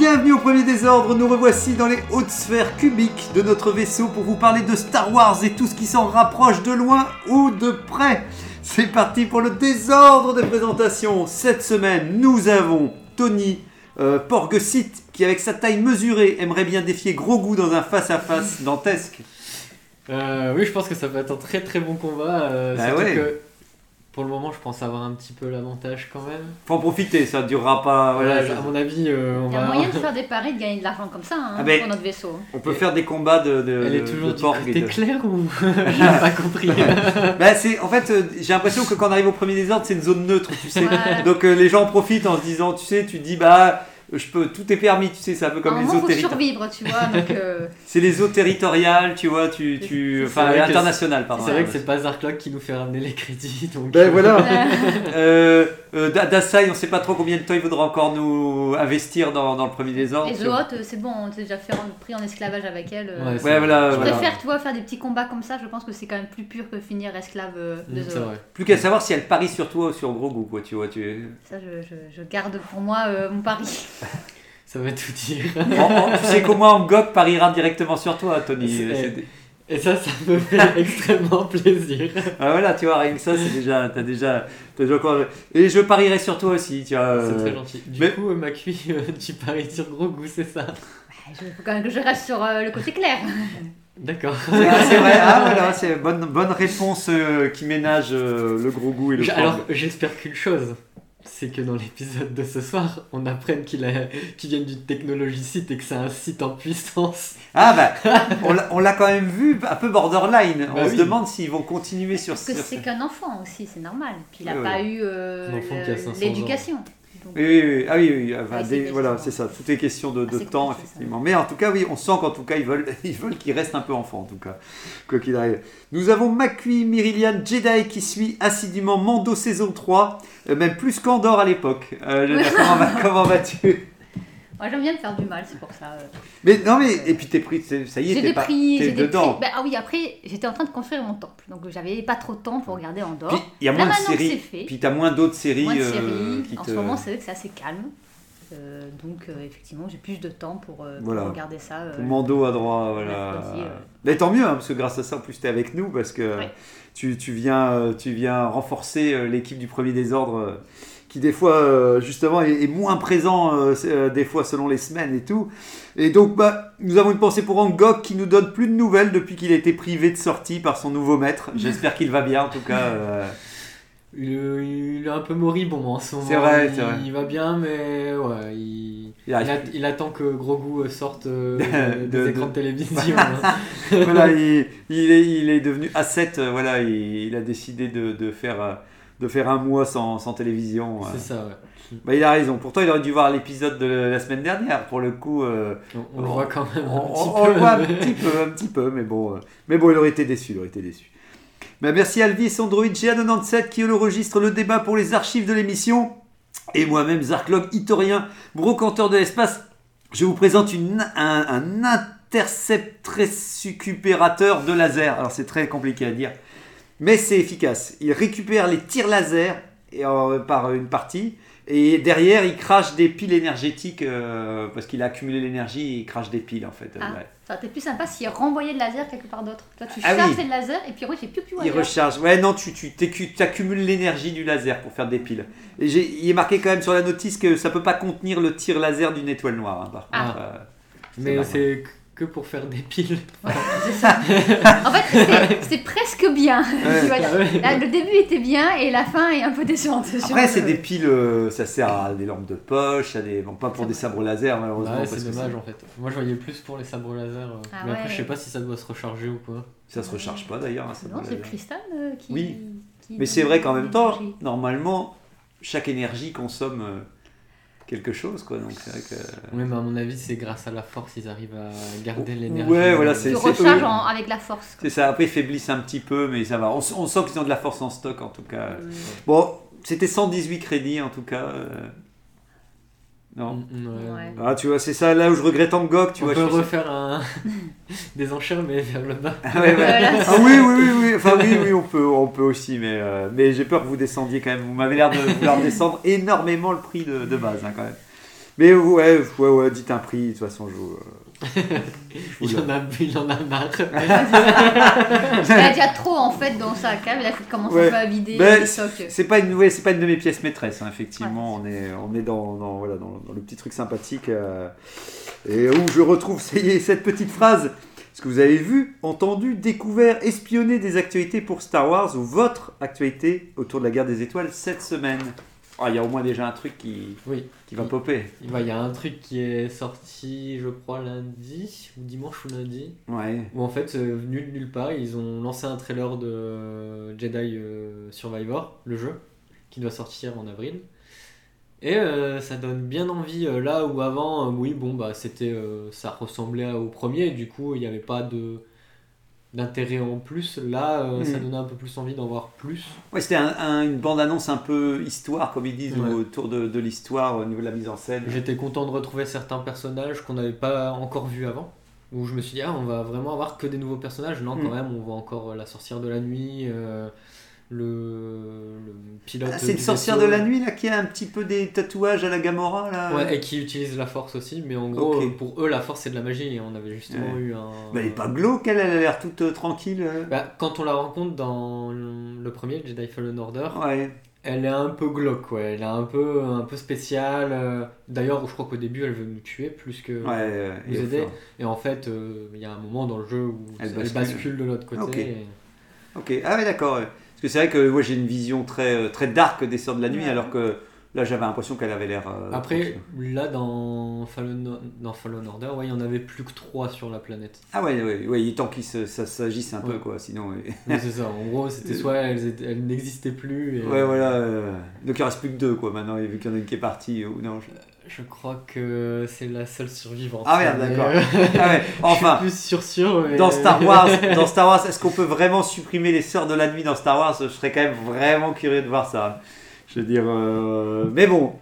Bienvenue au premier désordre, nous revoici dans les hautes sphères cubiques de notre vaisseau pour vous parler de Star Wars et tout ce qui s'en rapproche de loin ou de près. C'est parti pour le désordre des présentations. Cette semaine, nous avons Tony euh, Porgesit qui, avec sa taille mesurée, aimerait bien défier Grogu dans un face-à-face dantesque. Euh, oui, je pense que ça va être un très très bon combat. euh, Bah ouais. que pour le moment, je pense avoir un petit peu l'avantage quand même. Faut en profiter, ça durera pas. Voilà, voilà, à mon avis, euh, on Il y a va. moyen de faire des paris, de gagner de l'argent comme ça hein, Ah ben, pour notre vaisseau. On peut faire des combats de, de, Elle est de- toujours de du Porg et côté de- clair ou J'ai pas compris. Bah, c'est, en fait, euh, j'ai l'impression que quand on arrive au premier désordre, c'est une zone neutre, tu sais. Voilà. Donc euh, les gens en profitent en se disant, tu sais, tu dis, bah, je peux, tout est permis, tu sais, c'est un peu comme À un les eaux survivre, tu vois. Euh, C'est les eaux territoriales, tu vois, tu, tu, enfin, internationales, pardon. c'est vrai que c'est pas Zarklok qui nous fait ramener les crédits. Donc, Ben euh, voilà. euh, euh, on sait pas trop combien de temps il voudra encore nous investir dans, dans le premier désordre. les autres, euh, c'est bon, on s'est déjà fait en- pris en esclavage avec elle. euh. Ouais, voilà, je voilà. préfère, tu vois, faire des petits combats comme ça. Je pense que c'est quand même plus pur que finir esclave euh, de mm, c'est Zoé. vrai. Plus qu'à savoir si elle parie sur toi ou sur Grogu, quoi, tu vois. Tu... Ça, je, je- je garde pour moi euh, mon pari. Ça va tout dire. Tu sais qu'au moins Angok pariera directement sur toi, Tony. Et ça, ça me fait extrêmement plaisir. Ah, voilà, tu vois, rien que ça, c'est déjà, t'as déjà, t'as déjà encore- Et je parierai sur toi aussi, tu vois. C'est euh, très gentil. Du mais- coup, euh, Macui, euh, tu paries sur gros goût, c'est ça? Il faut quand même que je reste sur euh, le côté clair. D'accord. Ah, c'est vrai, ah voilà, c'est bonne, bonne réponse euh, qui ménage euh, le gros goût et le. Alors, j'espère qu'une chose, c'est que dans l'épisode de ce soir, on apprenne qu'il a... qu'il vient d'une technologie site et que c'est un site en puissance. Ah bah, on l'a- on l'a quand même vu un peu borderline. on Bah se oui. demande s'ils vont continuer sur Parce que c'est qu'un enfant aussi, c'est normal. Puis il n'a Oui, pas oui. eu euh, Un enfant le- qui a 500 ans. l'éducation. Donc, Oui, oui, oui. Ah oui, oui, enfin, des- question. voilà, c'est ça. Tout est question de, de Ah, temps, ça. effectivement. Mais en tout cas, oui, on sent qu'en tout cas, ils veulent, ils veulent qu'il reste un peu enfant, en tout cas, quoi qu'il arrive. Nous avons Makui Myrilian Jedi qui suit assidûment Mando saison 3, euh, même plus qu'Andorre à l'époque. Euh, comment vas-tu? Moi j'aime bien me faire du mal, c'est pour ça. euh. Mais non, mais et puis t'es pris, ça y est, J'ai t'es des pas, prix, t'es j'ai des dedans. prix. Ben, ah oui, après j'étais en train de construire mon temple, donc j'avais pas trop de temps pour regarder en Puis dehors. il y a Là, moins de séries. fait. Puis t'as moins d'autres séries, Moins de euh, qui En te. ce moment, c'est vrai que c'est assez calme. Euh, donc euh, effectivement, j'ai plus de temps pour, euh, pour Voilà. regarder ça. Pour Mando à droit, voilà. Mais tant mieux, hein, parce que grâce à ça, en plus, tu es avec nous, parce que Ouais. tu, tu viens, tu viens renforcer l'équipe du premier désordre, qui des fois, euh, justement, est, est moins présent, euh, euh, des fois, selon les semaines et tout. Et donc, bah, nous avons une pensée pour Angok, qui nous donne plus de nouvelles depuis qu'il a été privé de sortie par son nouveau maître. J'espère qu'il va bien, en tout cas. euh. Il, il est un peu moribond en ce moment. C'est vrai, il, c'est vrai. il va bien, mais ouais, il, Il il, arrive a- il attend que Grogu sorte De- des de- écrans de, de- télévision. hein. voilà, il, il est, il est devenu A7, euh, voilà, il, il a décidé de, de faire, euh, de faire un mois sans, sans télévision. euh. C'est ça, ouais. Bah, il a raison. Pourtant, il aurait dû voir l'épisode de la semaine dernière. Pour le coup, euh, On, on le voit quand même on, un petit on- peu. on le voit un petit peu, un petit peu, mais bon, euh, mais bon, il aurait été déçu, il aurait été déçu. Bah, merci Alvis Android GA97 qui enregistre le débat pour les archives de l'émission. Et moi-même, Zarklog Itorien, brocanteur de l'espace, je vous présente une, un, un interceptrécupérateur de laser. Alors c'est très compliqué à dire, mais c'est efficace. Il récupère les tirs laser et, euh, par une partie. Et derrière, il crache des piles énergétiques euh, parce qu'il a accumulé l'énergie et il crache des piles en fait. Ah, Ouais. Ça aurait été plus sympa s'il renvoyait le laser quelque part d'autre. Toi, tu Ah charges oui. le laser et puis après, j'ai plus plus Il recharge. Ouais, non, tu, tu t'accumules l'énergie du laser pour faire des piles. Et il est marqué quand même sur la notice que ça peut pas contenir le tir laser d'une étoile noire. hein, par Ah. contre. Euh, Mais c'est que pour faire des piles. C'est ça. en fait, c'est- presque bien. Ouais. Ah ouais. là, le début était bien et la fin est un peu décevante. Après, c'est des piles, euh, ça sert à des lampes de poche, à des, bon, pas pour des sabres laser malheureusement. Ouais, parce c'est que dommage en fait. Moi je voyais plus pour les sabres laser. euh. Ah mais après, ouais. je sais pas si ça doit se recharger ou quoi. Ça se recharge pas d'ailleurs. Non, c'est le cristal euh, qui. Oui. qui Mais c'est vrai qu'en même temps, normalement, chaque énergie consomme euh, quelque chose, quoi. Donc c'est vrai que. Oui, mais à mon avis, c'est grâce à la force, ils arrivent à garder l'énergie. Ouais, voilà, c'est- en- avec la force. C'est ça, après ils faiblissent un petit peu, mais ça va. On, s- on sent qu'ils ont de la force en stock en tout cas. Euh, Bon, c'était 118 crédits en tout cas. Non. Mm, ouais. Ouais. Ah, tu vois, c'est ça là où je regrette Angok, tu On vois. peut je refaire un... des enchères, mais vers le bas. Ah, ouais, ouais. Voilà. Ah oui, oui, oui, oui. Enfin, oui, oui, on peut, on peut aussi, mais, euh, mais j'ai peur que vous descendiez quand même. Vous m'avez l'air de vouloir descendre énormément le prix de, de base, hein, quand même. Mais ouais, ouais, ouais, dites un prix, de toute façon, je vous. euh, Il en a, il en a marre. Il y a déjà trop en fait dans sa cave, il commence Ouais. un peu à vider Ben, les. C'est pas une, ouais, c'est pas une de mes pièces maîtresses, hein, effectivement. On est, on est dans, dans, voilà, dans, dans le petit truc sympathique euh, et où je retrouve ça y est, cette petite phrase. Est-ce que vous avez vu, entendu, découvert, espionné des actualités pour Star Wars ou votre actualité autour de la guerre des étoiles cette semaine? Ah, Il y a au moins déjà un truc qui, Oui. qui va popper. Il va- il y a un truc qui est sorti, je crois, lundi, ou dimanche ou lundi, Ouais. où en fait, euh, venu de nulle part, ils ont lancé un trailer de Jedi euh, Survivor, le jeu, qui doit sortir en avril. Et euh, ça donne bien envie, euh, là où avant, euh, oui, bon, bah, c'était, euh, ça ressemblait au premier, et du coup, il n'y avait pas de d'intérêt en plus. Là, euh, ça Mhm. donnait un peu plus envie d'en voir plus. Ouais, c'était un- un- une bande-annonce un peu histoire, comme ils disent, Ouais. autour de, de l'histoire, au niveau de la mise en scène. J'étais content de retrouver certains personnages qu'on n'avait pas encore vus avant. Où je me suis dit, ah, on va vraiment avoir que des nouveaux personnages. Non, quand Mm. même, on voit encore euh, la sorcière de la nuit, euh, le, le pilote. Ah, c'est une du sorcière de la nuit là qui a un petit peu des tatouages à la Gamora là. Ouais, et qui utilise la force aussi. Mais en gros, pour eux, la force, c'est de la magie. Et on avait justement Ouais. eu un. Bah, elle est pas glauque, elle, elle a l'air toute euh, tranquille. euh. Bah, quand on la rencontre dans le premier, Jedi Fallen Order, Ouais. elle est un peu glauque, ouais. Elle est un peu, un peu spéciale. euh. D'ailleurs, je crois qu'au début, elle veut nous tuer plus que. Ouais, et au aider. Et en fait, euh, il y a un moment dans le jeu où Elle elle, bascule. de l'autre côté. Ok. et- Ok, ah ouais, d'accord. Ouais. Parce que c'est vrai que moi j'ai une vision très, euh, très dark des Sœurs de la Nuit, Ouais. alors que là j'avais l'impression qu'elle avait l'air. euh, Après, là, dans Fallen, dans Fallen Order, ouais, il y en avait plus que 3 sur la planète. Ah ouais, ouais, ouais, il est temps qu'il s'agisse un peu, Ouais. quoi, sinon. Ouais, c'est ça, en gros, c'était soit elles, elles n'existaient plus. Et, ouais voilà. euh, Donc il reste plus que deux, quoi, maintenant, vu qu'il y en a une qui est partie. Ou non, je- Je crois que c'est la seule survivante. Ah merde, d'accord. euh, Ah ouais, enfin. je suis plus sûr sûr. mais- Dans Star Wars, dans Star Wars, est-ce qu'on peut vraiment supprimer les sœurs de la nuit dans Star Wars? Je serais quand même vraiment curieux de voir ça. Je veux dire, euh, mais bon,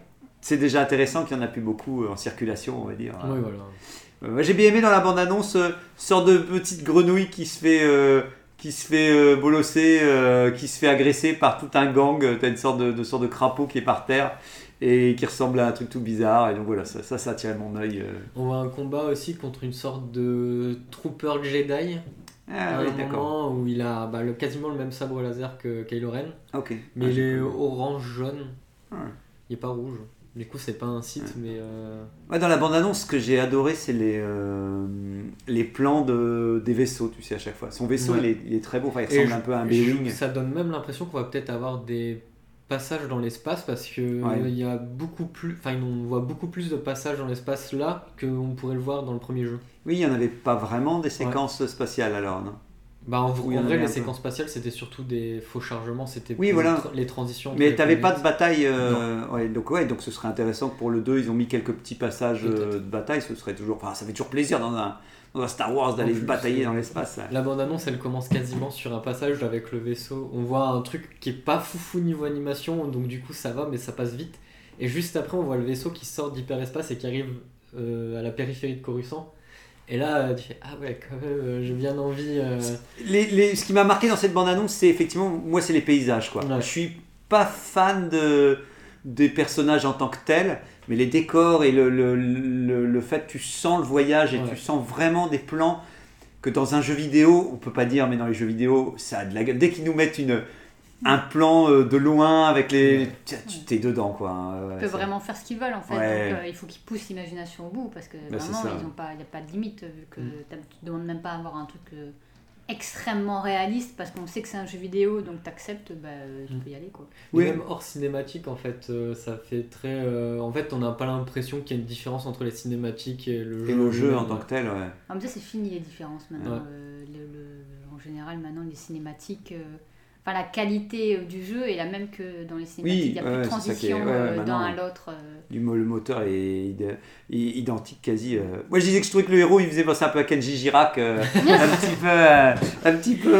c'est déjà intéressant qu'il n'y en a plus beaucoup euh, en circulation, on va dire. Oui, voilà. Euh, j'ai bien aimé dans la bande-annonce, euh, sorte de petite grenouille qui se fait, euh, qui se fait euh, bolosser, euh, qui se fait agresser par tout un gang. Euh, T'as une sorte de, de sorte de crapaud qui est par terre et qui ressemble à un truc tout bizarre. Et donc voilà, ça, ça, ça a attiré mon œil. euh. On voit un combat aussi contre une sorte de trooper Jedi. Ah à oui, un moment où il a bah, le- quasiment le même sabre laser que Kylo Ren. Ok. Mais Ah, il j'ai est orange-jaune. Il est pas rouge. Du coup, c'est pas un site, mais. euh, Ouais, dans la bande-annonce, ce que j'ai adoré, c'est les, euh, les plans de, des vaisseaux, tu sais, à chaque fois. Son vaisseau, Ouais. il, est, il est très beau, enfin, il ressemble je- un peu à un B-Wing. Ça donne même l'impression qu'on va peut-être avoir des passages dans l'espace parce que Ouais. il y a beaucoup plus. Enfin, on voit beaucoup plus de passages dans l'espace là qu'on pourrait le voir dans le premier jeu. Oui, il n'y en avait pas vraiment des séquences spatiales alors, non? Bah, en, Oui, en vrai, les séquences spatiales c'était surtout des faux chargements, c'était Oui, pour voilà. les tra- les transitions. Mais t'avais pas de bataille. euh, ouais, donc, ouais, donc ce serait intéressant que pour le 2, ils ont mis quelques petits passages euh, de bataille. Ce serait toujours. Enfin, ça fait toujours plaisir dans un, dans Star Wars d'aller batailler dans l'espace. ça. La bande-annonce, elle commence quasiment sur un passage avec le vaisseau. On voit un truc qui est pas foufou niveau animation, donc du coup ça va, mais ça passe vite. Et juste après, on voit le vaisseau qui sort d'hyperespace et qui arrive euh, à la périphérie de Coruscant. Et là, euh, tu fais Ah ouais, quand même, euh, j'ai bien envie. euh, Les, les- ce qui m'a marqué dans cette bande-annonce, c'est effectivement, moi, c'est les paysages. Quoi. Ouais. Je suis pas fan de, des personnages en tant que tels, mais les décors et le, le, le, le fait que tu sens le voyage et Ouais. tu sens vraiment des plans que dans un jeu vidéo, on peut pas dire, mais dans les jeux vidéo, ça a de la gueule. Dès qu'ils nous mettent une, un plan euh, de loin avec les. Ouais. Tu t'es dedans, quoi. ouais, Ils peuvent vraiment faire ce qu'ils veulent en fait. Ouais. Donc, euh, il faut qu'ils poussent l'imagination au bout parce que c'est vraiment, ça. ils ont pas, il n'y a pas de limite vu que Mm. tu ne demandes même pas à avoir un truc euh, extrêmement réaliste parce qu'on sait que c'est un jeu vidéo donc t'acceptes, bah, euh, tu Mm. peux y aller quoi. et Oui. même hors cinématique, en fait, euh, ça fait très. euh, en fait, on n'a pas l'impression qu'il y a une différence entre les cinématiques et le jeu. Et le jeu en tant que tel, ouais. En même temps, c'est fini les différences maintenant. Ouais. Euh, le- le- en général, maintenant, les cinématiques. Enfin, la qualité euh, du jeu est la même que dans les cinématiques. Oui, il n'y a plus ouais, de qui est- transition ouais, euh, d'un à l'autre. euh. Le moteur est identique quasi. euh. Moi je disais que je trouvais que le héros il faisait penser un peu à Kenji Girac, euh, un petit peu, euh, un petit peu.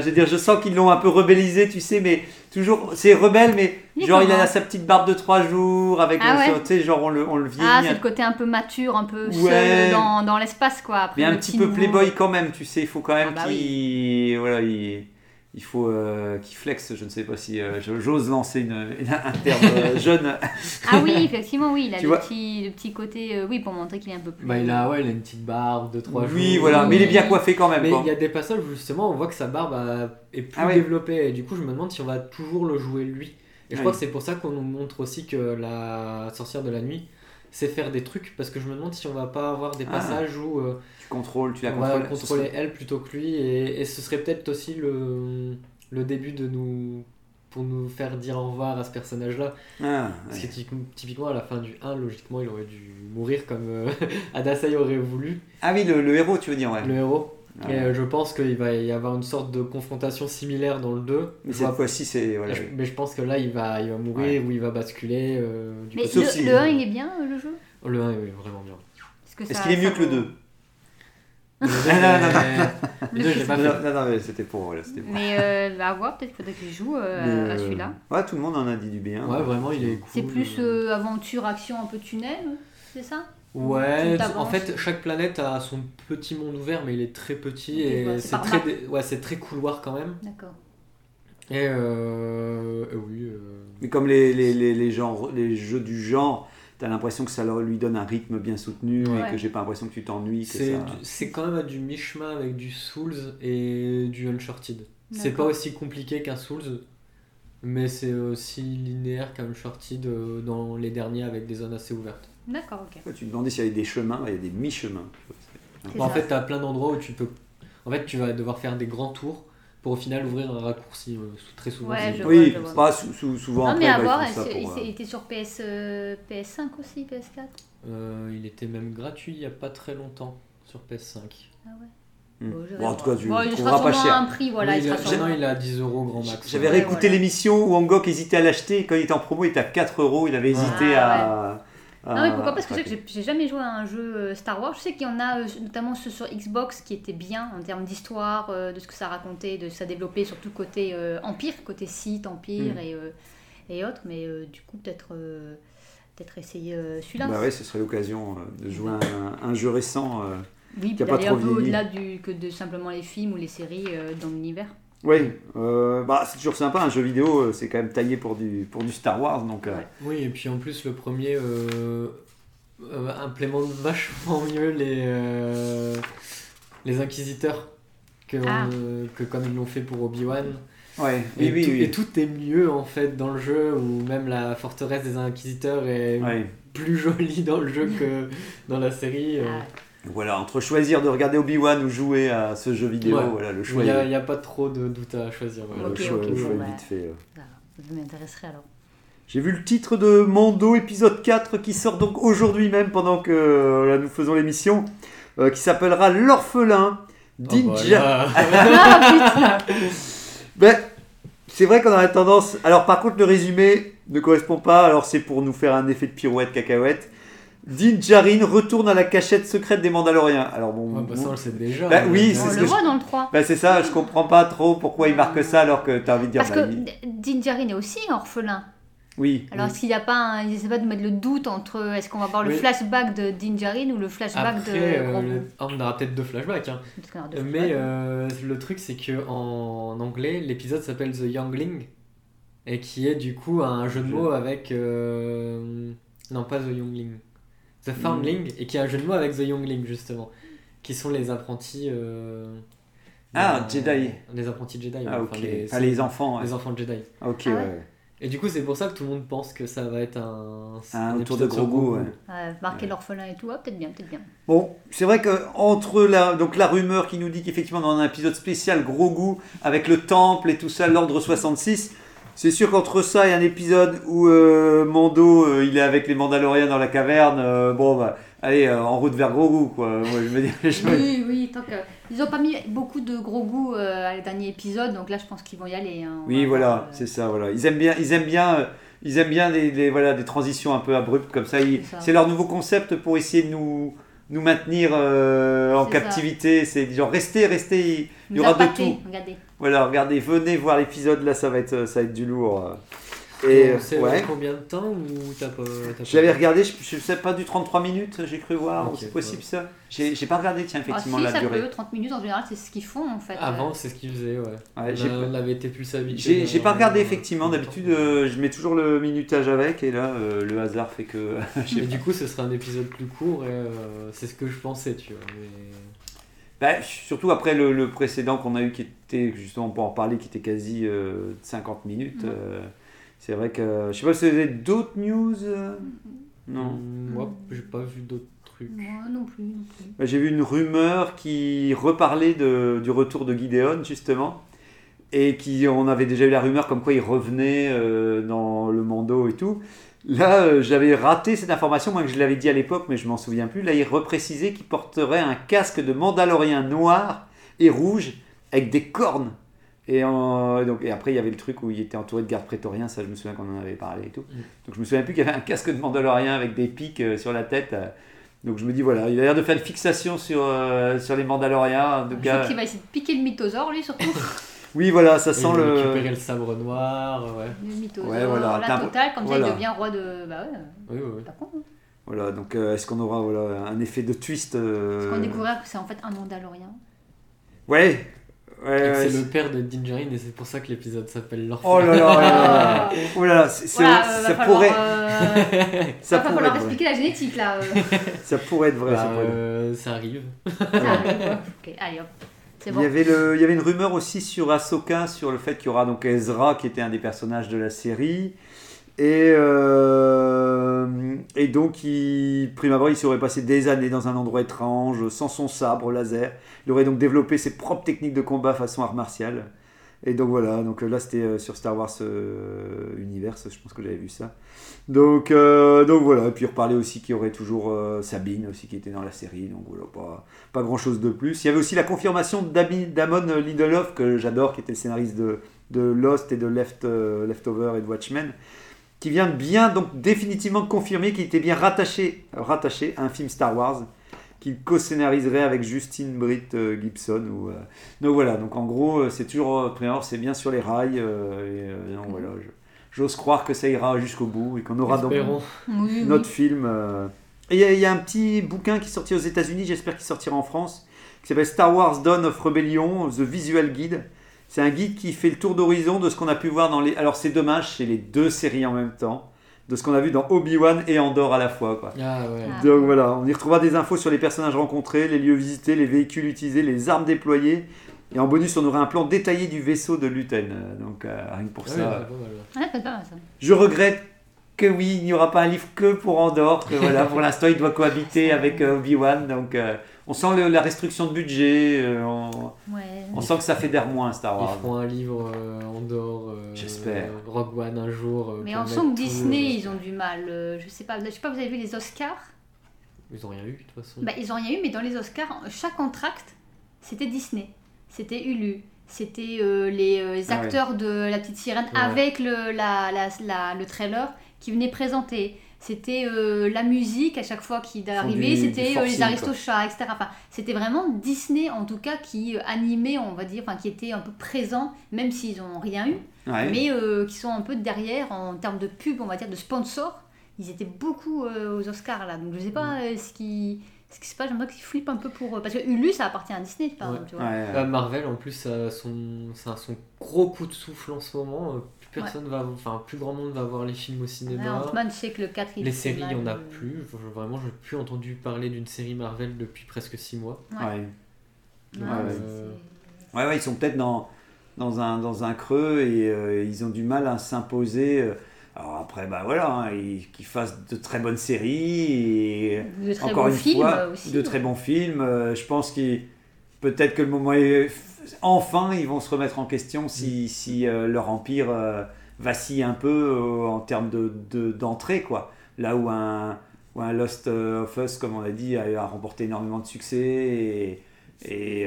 je veux dire, je sens qu'ils l'ont un peu rebellisé, tu sais, mais toujours c'est rebelle, mais Il genre il a sa petite barbe de trois jours avec, Ah ouais. tu sais, genre on le, on le vieillit, Ah, c'est le côté un peu mature, un peu seul dans, dans l'espace, quoi. Après, mais un petit petit peu nouveau- playboy quand même, tu sais, il faut quand même Ah bah qu'il, voilà, il, il faut euh, qu'il flex. Je ne sais pas si euh, j'ose lancer une, une- un terme euh, jeune. Ah oui, effectivement, oui. Il a le petit, le petit côté, euh, oui, pour montrer qu'il est un peu plus. Bah, il a, ouais, il a une petite barbe de 3 jours. Oui, voilà, mais il est bien coiffé quand même. Mais quoi. il y a des passages où justement on voit que sa barbe est plus Ah ouais. développée et du coup je me demande si on va toujours le jouer lui. Et je Ouais. crois que c'est pour ça qu'on nous montre aussi que la sorcière de la nuit sait faire des trucs parce que je me demande si on va pas avoir des Ah. passages où euh, Tu contrôles, tu la on va contrôler elle plutôt que lui et, et ce serait peut-être aussi le, le début de nous pour nous faire dire au revoir à ce personnage là Ah, parce ouais. que typ- typiquement à la fin du 1 logiquement il aurait dû mourir comme euh, Adasai aurait voulu Ah oui, le, le héros, tu veux dire, ouais. le héros Ah et ouais. euh, je pense qu'il va y avoir une sorte de confrontation similaire dans le 2. Mais Je cette fois-ci, c'est. Voilà. je- mais je pense que là, il va, il va mourir ou il va basculer. euh, du Mais coup, Sauf le, si- le 1, il est bien, euh, le jeu? Le 1 est vraiment bien. Est-ce qu'il est mieux que le vaut- 2 Le non, non, Le 2, je l'ai pas non, fait. non, non, mais c'était pour. Voilà, c'était pour. Mais euh, bah, à voir, peut-être qu'il faudrait que je joue euh, Mais, à euh, celui-là. Ouais, tout le monde en a dit du bien. Ouais, vraiment, il est cool. C'est plus euh, aventure, action, un peu tunnel, c'est ça? Ouais, en fait, chaque planète a son petit monde ouvert, mais il est très petit et ouais, c'est très, dé- ouais, c'est très couloir quand même. D'accord. Et euh, euh, oui. euh, Mais comme les, les, les, les, genres, les jeux du genre, t'as l'impression que ça leur- lui donne un rythme bien soutenu et que j'ai pas l'impression que tu t'ennuies. C'est ça- quand même à du mi-chemin avec du Souls et du Uncharted. C'est pas aussi compliqué qu'un Souls, mais c'est aussi linéaire qu'un Uncharted euh, dans les derniers avec des zones assez ouvertes. D'accord, ok. Tu te demandais s'il y avait des chemins, il y a des mi-chemins. En fait, t'as plein d'endroits où tu peux. En fait, tu vas devoir faire des grands tours pour au final ouvrir un raccourci. euh, très souvent. Ouais, c'est- je Oui, vois, je vois. pas sou- sou- souvent Non, après, mais à bah, voir, il, euh, il était sur PS, euh, PS5 aussi, PS4 Euh, il était même gratuit il y a pas très longtemps sur PS5. Ah ouais. Hmm. Bon, en tout cas, tu Bon, il sera pas cher. un prix, voilà, Oui, il il a- sera sûrement- maintenant, il a 10 euros grand max. J'avais réécouté voilà. l'émission où Angok hésitait à l'acheter. Quand il était en promo, il était à 4 euros. Il avait hésité Ah, à. à- Non mais pourquoi Parce que je sais à que j'ai- jamais joué à un jeu euh, Star Wars. Je sais qu'il y en a, euh, notamment ceux sur Xbox, qui étaient bien en termes d'histoire, euh, de ce que ça racontait, de ça développait surtout côté euh, Empire, côté Sith, Empire Mm. et, euh, et autres. Mais euh, du coup, peut-être peut-être essayer celui-là. Bah ouais, ce serait l'occasion de jouer à un, un jeu récent. oui, qui a puis pas trop vieilli. au-delà que de simplement les films ou les séries dans l'univers. Oui, euh, bah, c'est toujours sympa. Un jeu vidéo, euh, c'est quand même taillé pour du, pour du Star Wars. Donc, euh, Ouais. Oui, et puis en plus, le premier euh, euh, implémente vachement mieux les, euh, les inquisiteurs que, Ah. euh, que comme ils l'ont fait pour Obi-Wan. ouais, Et, oui, oui, tout, oui. et tout est mieux en fait dans le jeu, où même la forteresse des inquisiteurs est Ouais. plus jolie dans le jeu que dans la série. euh. Ah, Voilà, entre choisir de regarder Obi-Wan ou jouer à ce jeu vidéo, Ouais. voilà, le Il choix, n'y a, est- il y a pas trop de doute à choisir. voilà. le choix- ok, le choix bon, est bah. vite fait. euh. voilà. Ça m'intéresserait alors. J'ai vu le titre de Mando épisode 4 qui sort donc aujourd'hui même pendant que euh, là, nous faisons l'émission, euh, qui s'appellera L'orphelin Ah, d'Inja. voilà. Ben, c'est vrai qu'on a tendance. Alors, par contre, le résumé ne correspond pas. Alors, c'est pour nous faire un effet de pirouette cacahuète. Din Djarin retourne à la cachette secrète des Mandaloriens. Alors, bon. Ah, bah, ça, on le sait déjà. Bah, oui, Euh, c'est On ce le que je- voit dans le 3. Ben, c'est ça, je comprends pas trop pourquoi il marque ça alors que t'as envie de dire. Parce bah, que Din Djarin est aussi orphelin. Oui. Alors, est-ce qu'il n'y a pas un. Il essaie pas de mettre le doute entre est-ce qu'on va voir le Oui. flashback de Din Djarin ou le flashback Après, de euh, le- ah, on aura peut-être deux flashbacks. hein. Deux Mais flashbacks. euh, le truc, c'est que en anglais, l'épisode s'appelle The Youngling et qui est du coup un jeu de mots avec. euh, Non, pas The Youngling. The Foundling et qui est un jeu de mots avec The Youngling justement. Qui sont les apprentis. euh, Ah, Jedi. Les apprentis Jedi. Ah, enfin, ok. les, Ah, les enfants. ouais. les enfants de Jedi. Ok, Ah ouais. ouais. Et du coup, c'est pour ça que tout le monde pense que ça va être un. Un un autour de Grogu, Grogu. ouais. Ouais, marquer l'orphelin et tout, ah, peut-être bien, peut-être bien. Bon, c'est vrai que entre la, donc la rumeur qui nous dit qu'effectivement dans un épisode spécial gros goût avec le temple et tout ça, l'ordre 66, c'est sûr qu'entre ça et un épisode où euh, Mando euh, il est avec les Mandaloriens dans la caverne, euh, bon bah allez, en route vers gros goût, quoi. Moi, je me dis, je me- Oui, oui, tant que. Ils ont pas mis beaucoup de gros goût à les derniers épisodes, donc là je pense qu'ils vont y aller. hein. Oui, voilà, c'est ça, voilà. Ils aiment bien, ils aiment bien, ils aiment bien des, des- voilà, des transitions un peu abruptes comme ça. Ils- C'est leur nouveau concept pour essayer de nous, nous maintenir en captivité. C'est genre, restez, restez, il y aura de tout. Regardez. Voilà, regardez, venez voir l'épisode, là, ça va être, ça va être du lourd. Et, On sait ouais. combien de temps ou t'as pas. J'avais regardé, je, je sais pas, du 33 minutes, j'ai cru voir, c'est possible ouais. ça J'ai pas regardé, tiens, Ah, effectivement, si, la ça durée. peut, 30 minutes en général, c'est ce qu'ils font en fait. Avant, c'est ce qu'ils faisaient, ouais. Ouais, on, avait été plus habitués. J'ai pas regardé effectivement, d'habitude euh, je mets toujours le minutage avec et là euh, le hasard fait que du coup, ce serait un épisode plus court et euh, c'est ce que je pensais, tu vois. Mais... Bah, surtout après le, le précédent qu'on a eu qui était, justement pour en parler, qui était quasi euh, 50 minutes. Mhm. euh, c'est vrai que. Je sais pas si vous avez d'autres news euh Non. Mm, Moi, j'ai pas vu d'autres trucs. Moi non plus, non plus. Bah, J'ai vu une rumeur qui reparlait de- du retour de Gideon, justement. Et qui, on avait déjà eu la rumeur comme quoi il revenait euh, dans le Mando et tout. Là, euh, j'avais raté cette information, moi que je l'avais dit à l'époque, mais je m'en souviens plus. Là, il reprécisait qu'il porterait un casque de Mandalorien noir et rouge avec des cornes. Et, en- donc, et après, il y avait le truc où il était entouré de gardes prétoriens, ça je me souviens qu'on en avait parlé et tout. Mm. Donc je me souviens plus qu'il y avait un casque de Mandalorien avec des pics euh, sur la tête. euh. Donc je me dis, voilà, il a l'air de faire une fixation sur, euh, sur les Mandaloriens. En tout cas, qu'il va essayer de piquer le mythosaure lui surtout. oui, voilà, ça sent il a récupéré le. le sabre noir, ouais. le mythosaure, Ouais, voilà, t'as la un- totale, comme ça voilà. il devient roi de. Bah ouais, Oui, oui, oui. pas con. hein. Voilà, donc euh, est-ce qu'on aura voilà, un effet de twist euh, Parce qu'on découvrira que c'est en fait un Mandalorien. Ouais, ouais, c'est le père de Dingerine et c'est pour ça que l'épisode s'appelle l'orphelin. Oh là là, oh là là. Oh là là, c'est- c'est- Voilà, euh, ça, falloir, pourrait, euh, ça, va pourrait falloir être vrai. expliquer la génétique là. euh. ça pourrait être vrai. ça Bah, pourrait être euh, ça arrive. Ça arrive, ouais. Ok, allez hop. Il y, avait le, il y avait une rumeur aussi sur Ahsoka, sur le fait qu'il y aura donc Ezra, qui était un des personnages de la série. Et, euh, et donc, il, prime abord, il serait passé des années dans un endroit étrange, sans son sabre laser. Il aurait donc développé ses propres techniques de combat façon art martial. Et donc voilà, donc là c'était euh, sur Star Wars euh, Universe, je pense que j'avais vu ça. Donc, euh, donc voilà, et puis il reparlait aussi qu'il y aurait toujours Sabine aussi qui était dans la série, donc voilà, pas, pas grand chose de plus. Il y avait aussi la confirmation d'Amon Lindelof, que j'adore, qui était le scénariste de, Lost et de Left, Leftover et de Watchmen, qui vient bien, donc définitivement confirmer qu'il était bien rattaché, rattaché à un film Star Wars, qu'il co-scénariserait avec Justine Britt euh, Gibson. Ou, euh, donc voilà, donc en gros, euh, c'est toujours, euh, Prior, c'est bien sur les rails, euh, et euh, donc voilà, je- j'ose croire que ça ira jusqu'au bout et qu'on aura donc Espérons. Oui, oui. notre film. euh. Et il y, y a un petit bouquin qui est sorti aux États-Unis, j'espère qu'il sortira en France, qui s'appelle Star Wars Dawn of Rebellion, The Visual Guide. C'est un guide qui fait le tour d'horizon de ce qu'on a pu voir dans les. Alors c'est dommage, c'est les deux séries en même temps, de ce qu'on a vu dans Obi-Wan et Andorre à la fois. Quoi. Ah ouais. Ah. Donc voilà, on y retrouvera des infos sur les personnages rencontrés, les lieux visités, les véhicules utilisés, les armes déployées. Et en bonus, on aura un plan détaillé du vaisseau de Luten. Euh, Donc euh, rien que pour ça. pas mal. Ah, ça. je regrette que oui, il n'y aura pas un livre que pour Andorre, que voilà, pour l'instant il doit cohabiter avec euh, Obi-Wan, donc euh, on sent le- la restriction de budget, euh, on, Ouais. on sent que ça fédère moins Star Ils Wars. feront un livre euh, en dehors. euh, J'espère. Rogue One un jour. euh, Mais on sent que Disney, euh, ils ont du mal. euh, Je sais pas, je sais pas, vous avez vu les Oscars? Ils ont rien eu de toute façon. Bah, ils ont rien eu, mais dans les Oscars, chaque entracte, c'était Disney. C'était Hulu. C'était euh, les, euh, les Ah ouais. acteurs de La Petite Sirène Ouais. avec le, la, la- la- le trailer qui venaient présenter. C'était euh, la musique à chaque fois qui arrivait, c'était euh, les Aristochats, etc. Enfin, c'était vraiment Disney en tout cas qui euh, animait, on va dire, enfin qui était un peu présent, même s'ils n'ont rien eu, Ouais. mais euh, qui sont un peu derrière en termes de pub, on va dire, de sponsors. Ils étaient beaucoup euh, aux Oscars là, donc je sais pas euh, ce qui. Ce qui se passe, j'aimerais qu'ils flippent un peu pour. Parce que Hulu, ça appartient à Disney, par Ouais. exemple, tu vois. Ouais, Marvel en plus ça a son, ça a son gros coup de souffle en ce moment. Euh, Plus personne va, enfin plus grand monde va voir les films au Ouais, cinéma. Je sais que le 4 il les séries, il n'y mal, en a euh, plus. Je- Vraiment, je n'ai plus entendu parler d'une série Marvel depuis presque 6 mois. Ouais. ouais. Ouais, ouais. Ouais, ouais, ils sont peut-être dans, dans, un, dans un creux et euh, ils ont du mal à s'imposer. euh. Alors après, bah voilà, hein, ils- qu'ils fassent de très bonnes séries et De très encore bons une films fois, euh, aussi. de très bons films. Euh, je pense qu'ils peut-être que le moment est enfin ils vont se remettre en question Mm. si, si euh, leur empire euh, vacille un peu euh, en termes de de- d'entrée quoi. Là où un ou un Lost of Us, comme on a dit, a, a remporté énormément de succès et, et,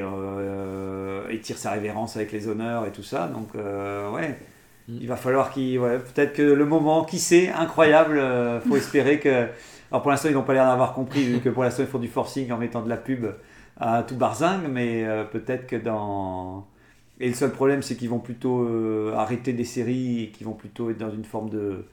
et tire sa révérence avec les honneurs et tout ça. Donc, ouais, Mm. il va falloir qu'il. Ouais, Peut-être que le moment, qui sait, incroyable, euh, faut espérer que. Alors pour l'instant, ils n'ont pas l'air d'avoir compris, vu que pour l'instant, ils font du forcing en mettant de la pub à tout barzingue, mais euh, peut-être que dans. Et le seul problème, c'est qu'ils vont plutôt euh, arrêter des séries et qu'ils vont plutôt être dans une forme de,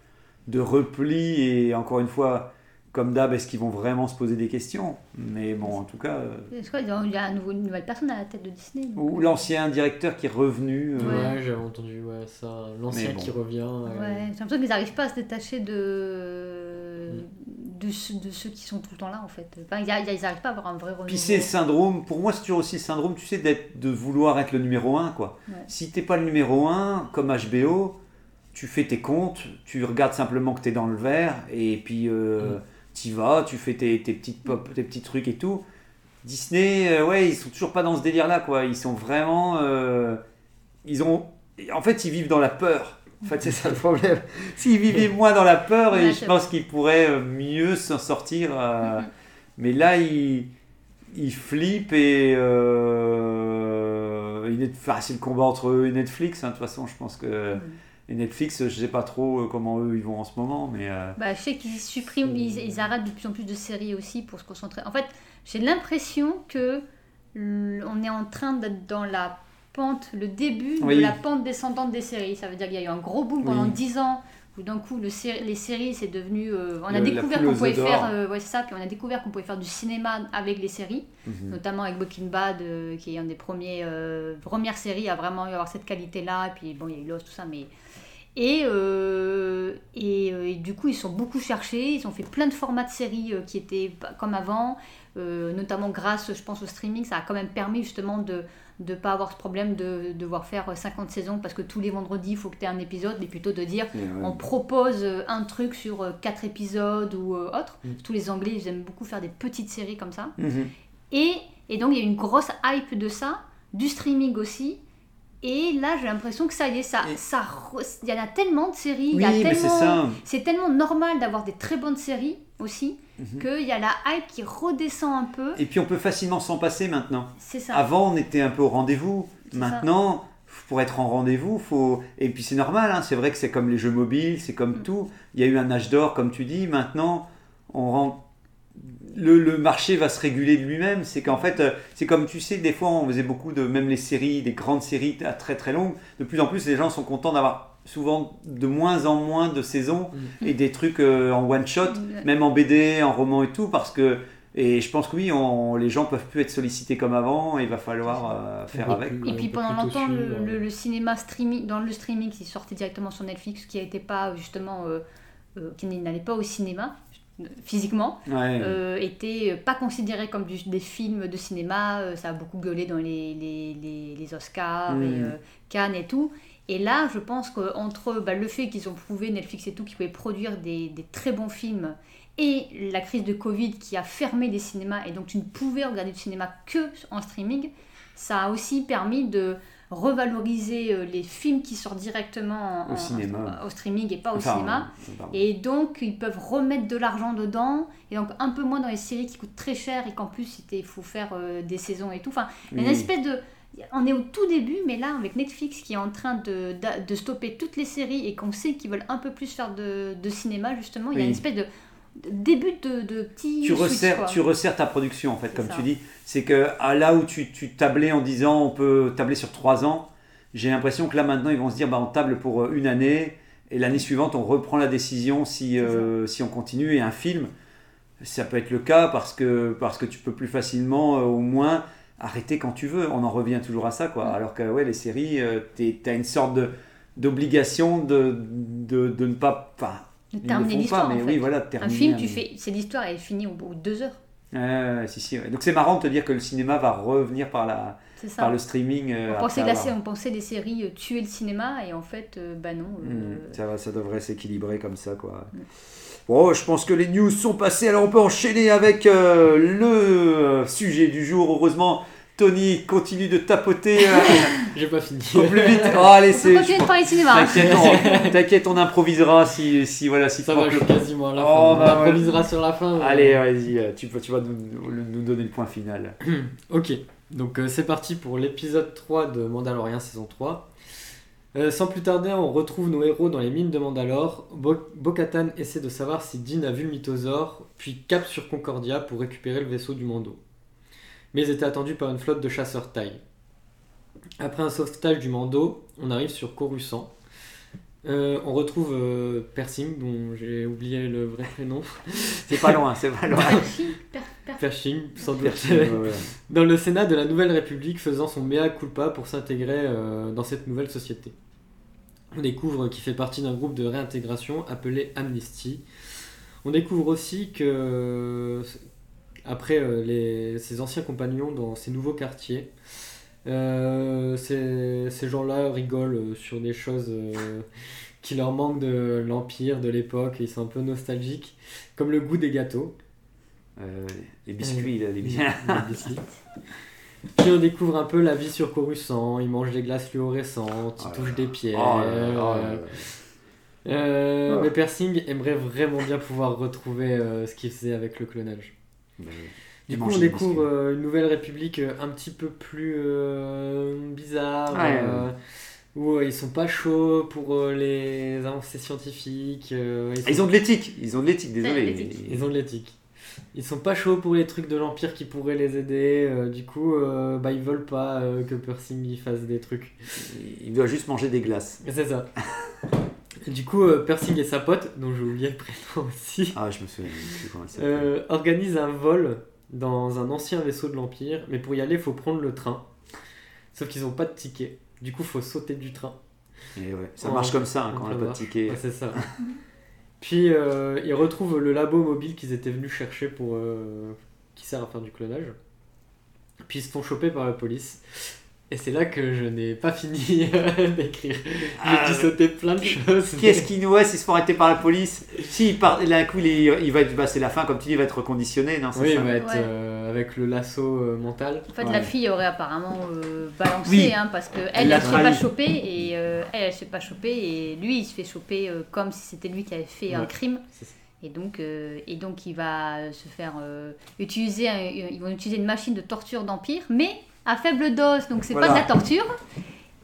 de repli. Et encore une fois, comme d'hab, est-ce qu'ils vont vraiment se poser des questions? Mais bon, en tout cas. euh, Je crois qu'il y a un nouveau- une nouvelle personne à la tête de Disney. donc, Ou euh, l'ancien directeur qui est revenu. euh, Ouais, j'avais entendu ouais, ça. L'ancien bon. qui revient. euh, Ouais, j'ai l'impression qu'ils n'arrivent pas à se détacher de... De, ceux, de ceux qui sont tout le temps là en fait. Enfin, il y a- il y a- ils n'arrivent pas à avoir un vrai renouveau. Puis c'est le syndrome, pour moi c'est toujours aussi le syndrome, tu sais, d'être, de vouloir être le numéro 1 quoi. Ouais. Si t'es pas le numéro 1, comme HBO, tu fais tes comptes, tu regardes simplement que t'es dans le vert, et puis euh, Mm. t'y vas, tu fais tes, tes petites pop, tes petits trucs et tout. Disney, euh, ouais, ils sont toujours pas dans ce délire là quoi. Ils sont vraiment. euh, ils ont. En fait, ils vivent dans la peur. En fait, c'est ça le problème. S'ils vivaient moins dans la peur, et je pense qu'ils pourraient euh, mieux s'en sortir. euh, Mhm. mais là, ils, ils flippent et euh, il est enfin, c'est le combat entre eux et Netflix. hein. De toute façon, je pense que et Netflix, je sais pas trop euh, comment eux ils vont en ce moment, mais euh, Bah, je sais qu'ils suppriment, ils, ils arrêtent de plus en plus de séries aussi pour se concentrer. En fait, j'ai l'impression que on est en train d'être dans la pente, le début Oui. de la pente descendante des séries. Ça veut dire qu'il y a eu un gros boom pendant Oui. 10 ans où d'un coup le sé- les séries c'est devenu. euh, on a Le- découvert qu'on pouvait faire, euh, ouais, ça, puis on a découvert qu'on pouvait faire du cinéma avec les séries, mhm. notamment avec Breaking Bad euh, qui est une des premiers, euh, premières séries à vraiment avoir cette qualité là. Et puis bon, il y a eu Lost, tout ça, mais et, et, et du coup, ils sont beaucoup cherchés. Ils ont fait plein de formats de séries qui étaient comme avant, notamment grâce, je pense, au streaming. Ça a quand même permis justement de ne pas avoir ce problème de, de devoir faire 50 saisons parce que tous les vendredis, il faut que tu aies un épisode, mais plutôt de dire ouais. on propose euh, un truc sur euh, quatre épisodes ou euh, autre. Mm. Tous les Anglais, ils aiment beaucoup faire des petites séries comme ça. Mhm. Et, et donc, il y a une grosse hype de ça, du streaming aussi. Et là, j'ai l'impression que ça y est, ça, Et- ça, il y en a tellement de séries, Oui, c'est tellement normal d'avoir des très bonnes séries aussi, Mhm. qu'il y a la hype qui redescend un peu. Et puis on peut facilement s'en passer maintenant. C'est ça. Avant, on était un peu au rendez-vous. Maintenant, pour être en rendez-vous, faut. Et puis c'est normal. hein, C'est vrai que c'est comme les jeux mobiles, c'est comme Mm. tout. Il y a eu un âge d'or, comme tu dis. Maintenant, on rend. Le, le marché va se réguler de lui-même. C'est qu'en fait, euh, c'est comme tu sais, des fois, on faisait beaucoup de. Même les séries, des grandes séries à très très longues. De plus en plus, les gens sont contents d'avoir souvent de moins en moins de saisons Mm. et des trucs euh, en one shot même en BD, en roman et tout, parce que et je pense que oui, on- les gens peuvent plus être sollicités comme avant, et il va falloir euh, faire avec. plus-. Et puis pendant longtemps, le, suivre, le- le cinéma streaming, dans le streaming qui sortait directement sur Netflix, qui n'était pas justement, euh, euh, qui n'allait pas au cinéma physiquement, Ouais. euh, était pas considéré comme du- des films de cinéma. euh, ça a beaucoup gueulé dans les, les, les- les Oscars Mm. et euh, Cannes et tout. Et là, je pense qu'entre bah, le fait qu'ils ont prouvé, Netflix et tout, qu'ils pouvaient produire des, des très bons films et la crise de Covid qui a fermé des cinémas et donc tu ne pouvais regarder du cinéma que en streaming, ça a aussi permis de revaloriser euh, les films qui sortent directement en- Au en- cinéma. au streaming et pas au Enfin, cinéma. euh, pardon. Et donc, ils peuvent remettre de l'argent dedans, et donc un peu moins dans les séries qui coûtent très cher et qu'en plus, il faut faire euh, des saisons et tout. Enfin, a une Oui. espèce de. On est au tout début, mais là, avec Netflix qui est en train de, de stopper toutes les séries et qu'on sait qu'ils veulent un peu plus faire de, de cinéma, justement, il y a une espèce de, début de, de petit. tu resserres, tu resserres ta production en fait, comme ça. tu dis. C'est que à là où tu, tu tablais en disant on peut tabler sur trois ans, j'ai l'impression que là maintenant ils vont se dire bah, on table pour euh, une année et l'année suivante on reprend la décision si, euh, si on continue. Et un film, ça peut être le cas parce que, parce que tu peux plus facilement euh, au moins arrêter quand tu veux. On en revient toujours à ça quoi. Mm. Alors que ouais, les séries, tu as une sorte de d'obligation de, de, de ne pas. Enfin, De terminer l'histoire, en fait. oui, voilà, de Un terminer film, tu fais. C'est l'histoire, elle est finie au bout de deux heures. Ouais, si, si, ouais. Donc c'est marrant de te dire que le cinéma va revenir par, la, par le streaming. euh, on, pensait la sé- avoir- on pensait les séries euh, tuer le cinéma, et en fait, euh, bah non. euh, ça, va- ça devrait s'équilibrer comme ça, quoi. Mm. Bon, je pense que les news sont passées, alors on peut enchaîner avec euh, le euh, sujet du jour. Heureusement, Tony continue de tapoter euh, J'ai pas fini. au plus vite. Oh, allez, On c'est. peut continuer de parler cinéma. hein. T'inquiète, on, t'inquiète, on improvisera si, si voilà, si Ça va, je suis quasiment à la Oh, fin. bah On ouais. improvisera sur la fin. mais- Allez, vas-y, euh, tu, peux- tu vas nous, nous donner le point final. Ok, donc euh, c'est parti pour l'épisode 3 de Mandalorian saison 3. Euh, sans plus tarder, on retrouve nos héros dans les mines de Mandalore. Bo- Bo-Katan essaie de savoir si Din a vu le mythosaure, puis cap sur Concordia pour récupérer le vaisseau du Mando. Mais ils étaient attendus par une flotte de chasseurs taille. Après un sauvetage du Mando, on arrive sur Coruscant. Euh, on retrouve euh, Persing, dont j'ai oublié le vrai prénom. C'est pas loin, c'est pas loin. Pershing, sans doute. Dans le Sénat de la Nouvelle République faisant son mea culpa pour s'intégrer euh, dans cette nouvelle société. On découvre qu'il fait partie d'un groupe de réintégration appelé Amnesty. On découvre aussi que, euh, après euh, les- ses anciens compagnons dans ces nouveaux quartiers, euh, ces, ces gens-là rigolent sur des choses euh, qui leur manquent de l'Empire, de l'époque, ils sont un peu nostalgiques, comme le goût des gâteaux. Euh, les biscuits, là, les biscuits. Puis on découvre un peu la vie sur Coruscant, ils mangent des glaces fluorescentes, ils Oh touchent là. des pierres. Oh là là, oh là là. Euh, Oh. Mais Persing aimerait vraiment bien pouvoir retrouver euh, ce qu'il faisait avec le clonage. Du ils coup, on découvre euh, une nouvelle république euh, un petit peu plus euh, bizarre, Ouais, euh, où euh, ils sont pas chauds pour euh, les avancées scientifiques. euh, Ah, Ils ont de l'éthique, ils ont de l'éthique, désolé. Ils ont de l'éthique. Ils sont pas chauds pour les trucs de l'Empire qui pourraient les aider. euh, du coup, euh, bah, ils veulent pas euh, que Persing y fasse des trucs. Il doit juste manger des glaces. C'est ça. Du coup, euh, Persing et sa pote, dont j'ai oublié le prénom aussi, Ah, je me souviens plus comment il s'appelle. organisent un vol dans un ancien vaisseau de l'Empire. Mais pour y aller, il faut prendre le train. Sauf qu'ils ont pas de ticket. Du coup, faut sauter du train. Et ouais, ça en- marche comme ça hein, quand on n'a pas de ticket. Ouais, c'est ça. Puis euh, ils retrouvent le labo mobile qu'ils étaient venus chercher pour euh, qui sert à faire du clonage. Puis ils se font choper par la police. Et c'est là que je n'ai pas fini d'écrire. J'ai Ah, dû sauter plein de choses. Qu'est-ce qui nous reste Ils se font arrêter par la police. Si, il part, là, un coup, il, est- il va être, bah, c'est la fin, comme tu dis, il va être reconditionné, non c'est Oui, ça il va être Ouais. euh, avec le lasso euh, mental. En fait, Ouais. la fille aurait apparemment euh, balancé, Oui. hein, parce que Elle elle, se fait pas choper et euh, elle, elle se fait pas choper et lui, il se fait choper euh, comme si c'était lui qui avait fait un crime. Et donc, euh, et donc, il va se faire euh, utiliser, un- ils vont utiliser une machine de torture d'empire, mais à faible dose, donc c'est Voilà. pas de la torture.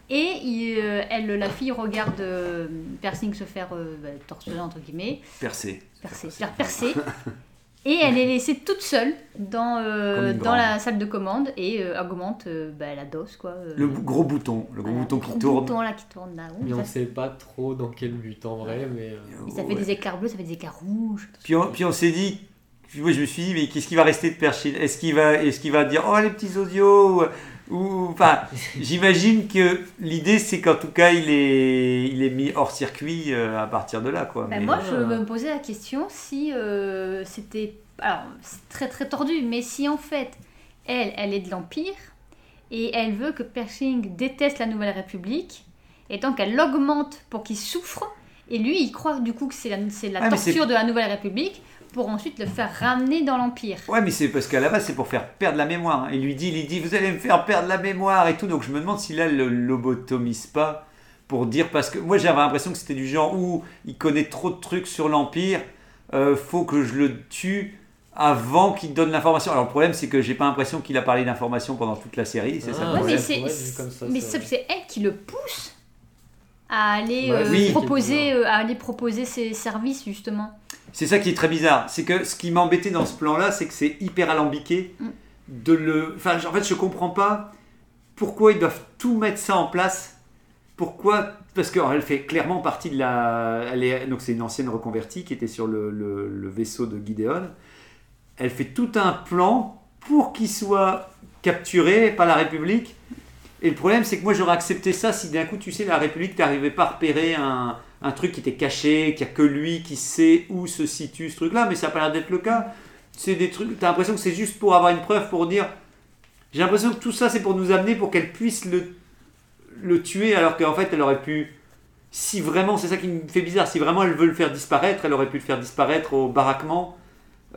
Et il, euh, elle, la fille regarde euh, Persing se faire euh, bah, torturer entre guillemets, Percé. percer, se faire percer. Et elle est laissée toute seule dans, euh, dans la salle de commande et euh, augmente euh, bah, la dose. Quoi, euh, Le gros bouton, le gros voilà, bouton le qui gros tourne. bouton là qui tourne là. Mais on ça, sait pas trop dans quel but en vrai, mais. euh, et ça fait Ouais. des éclairs bleus, ça fait des éclairs rouges. Puis on, puis on s'est dit, puis moi je me suis dit, mais qu'est-ce qui va rester de Perchil Est-ce qu'il va, est qu'il va dire, oh les petits odios ou, enfin, j'imagine que l'idée c'est qu'en tout cas il est, il est mis hors circuit euh, à partir de là, quoi. Bah, Mais- moi, je me posais la question si euh, c'était. Alors, c'est très très tordu, mais si en fait, elle, elle est de l'Empire et elle veut que Pershing déteste la Nouvelle République et donc elle l'augmente pour qu'il souffre et lui, il croit du coup que c'est la, c'est la Ah, torture de la Nouvelle République pour ensuite le faire ramener dans l'Empire. Ouais, mais c'est parce qu'à la base, c'est pour faire perdre la mémoire. hein. Il lui dit, il lui dit, vous allez me faire perdre la mémoire et tout. Donc je me demande si là, le lobotomise pas pour dire, parce que moi j'avais l'impression que c'était du genre où il connaît trop de trucs sur l'Empire, euh, faut que je le tue avant qu'il donne l'information. Alors le problème, c'est que j'ai pas l'impression qu'il a parlé d'information pendant toute la série, c'est ça le Ah, Ouais, problème. mais c'est, ouais, vu comme ça, mais c'est elle qui le pousse à aller, Ouais, euh, oui. proposer, euh, à aller proposer ses services justement. C'est ça qui est très bizarre. C'est que ce qui m'embêtait dans ce plan-là, c'est que c'est hyper alambiqué. Mm. De le... enfin, en fait, je comprends pas pourquoi ils doivent tout mettre ça en place. Pourquoi Parce qu'elle fait clairement partie de la. Elle est... Donc, c'est une ancienne reconvertie qui était sur le, le- le vaisseau de Gideon. Elle fait tout un plan pour qu'il soit capturé par la République. Et le problème, c'est que moi, j'aurais accepté ça si d'un coup, tu sais, la République n'arrivait pas à repérer un, un truc qui était caché, qu'il n'y a que lui qui sait où se situe ce truc-là, mais ça n'a pas l'air d'être le cas. C'est des trucs, t'as l'impression que c'est juste pour avoir une preuve, pour dire. J'ai l'impression que tout ça, c'est pour nous amener, pour qu'elle puisse le, le tuer, alors qu'en fait, elle aurait pu. Si vraiment, c'est ça qui me fait bizarre, si vraiment elle veut le faire disparaître, elle aurait pu le faire disparaître au baraquement.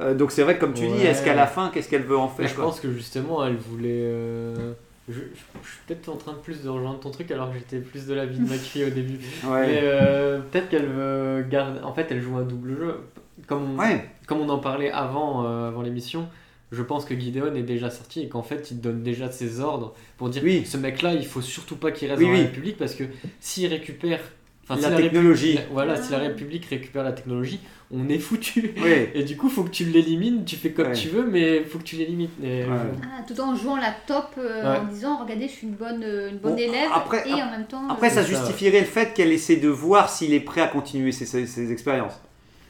Euh, donc c'est vrai que comme tu dis, est-ce qu'à la fin, qu'est-ce qu'elle veut en faire je quoi? pense que justement, elle voulait. euh, Je, je- je suis peut-être en train de plus de rejoindre ton truc alors que j'étais plus de l'avis de McPhee au début. Ouais. Mais euh, peut-être qu'elle veut garder. En fait, elle joue un double jeu. Comme on, Ouais. comme on en parlait avant, euh, avant l'émission, je pense que Gideon est déjà sorti et qu'en fait, il donne déjà ses ordres pour dire Oui. ce mec-là, il faut surtout pas qu'il reste Oui, dans oui. la République parce que s'il récupère. Enfin, La si technologie. la- voilà, si la République récupère la technologie, on est foutu. Et du coup, faut que tu l'élimines, tu fais comme Ouais. tu veux, mais faut que tu l'élimines. Ouais. euh, Ah, tout en jouant la top, euh, Ouais. en disant regardez, je suis une bonne, euh, une bonne Bon, élève, après- et en même temps. Après, euh, ça justifierait le fait qu'elle essaie de voir s'il est prêt à continuer ses, ses- ses expériences.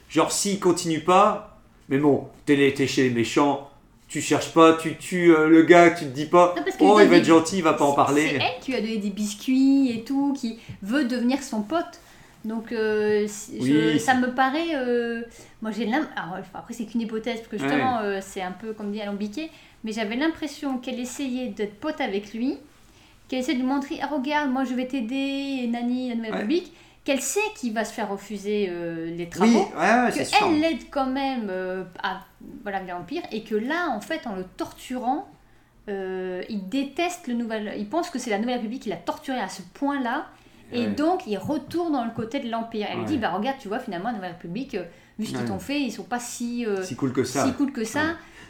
Genre, s'il continue pas, mais bon, t'es t'es chez les méchants, tu cherches pas, tu tues euh, le gars, tu te dis pas, Non, oh, il va être des- gentil, il va pas en C'est parler. elle qui lui a donné des biscuits et tout, qui veut devenir son pote. Donc euh, je- ça me paraît. euh, moi j'ai l'im- alors, Après c'est qu'une hypothèse, parce que justement c'est un peu comme dit alambiqué, mais j'avais l'impression qu'elle essayait d'être pote avec lui, qu'elle essayait de lui montrer Ah regarde, moi je vais t'aider, et Nani, la Nouvelle Ouais. République, qu'elle sait qu'il va se faire refuser euh, les Oui, travaux. ouais, ouais, que c'est sûr. elle l'aide quand même euh, à voilà, l'Empire et que là, en fait, en le torturant, euh, il déteste le nouvel. Il pense que c'est la Nouvelle République qui l'a torturé à ce point-là. Et Ouais. donc, il retourne dans le côté de l'Empire. Elle lui Ouais. dit Bah, regarde, tu vois, finalement, la Nouvelle République, euh, vu ce qu'ils Ouais. t'ont fait, ils sont pas si, Si cool que ça. si cool que ça.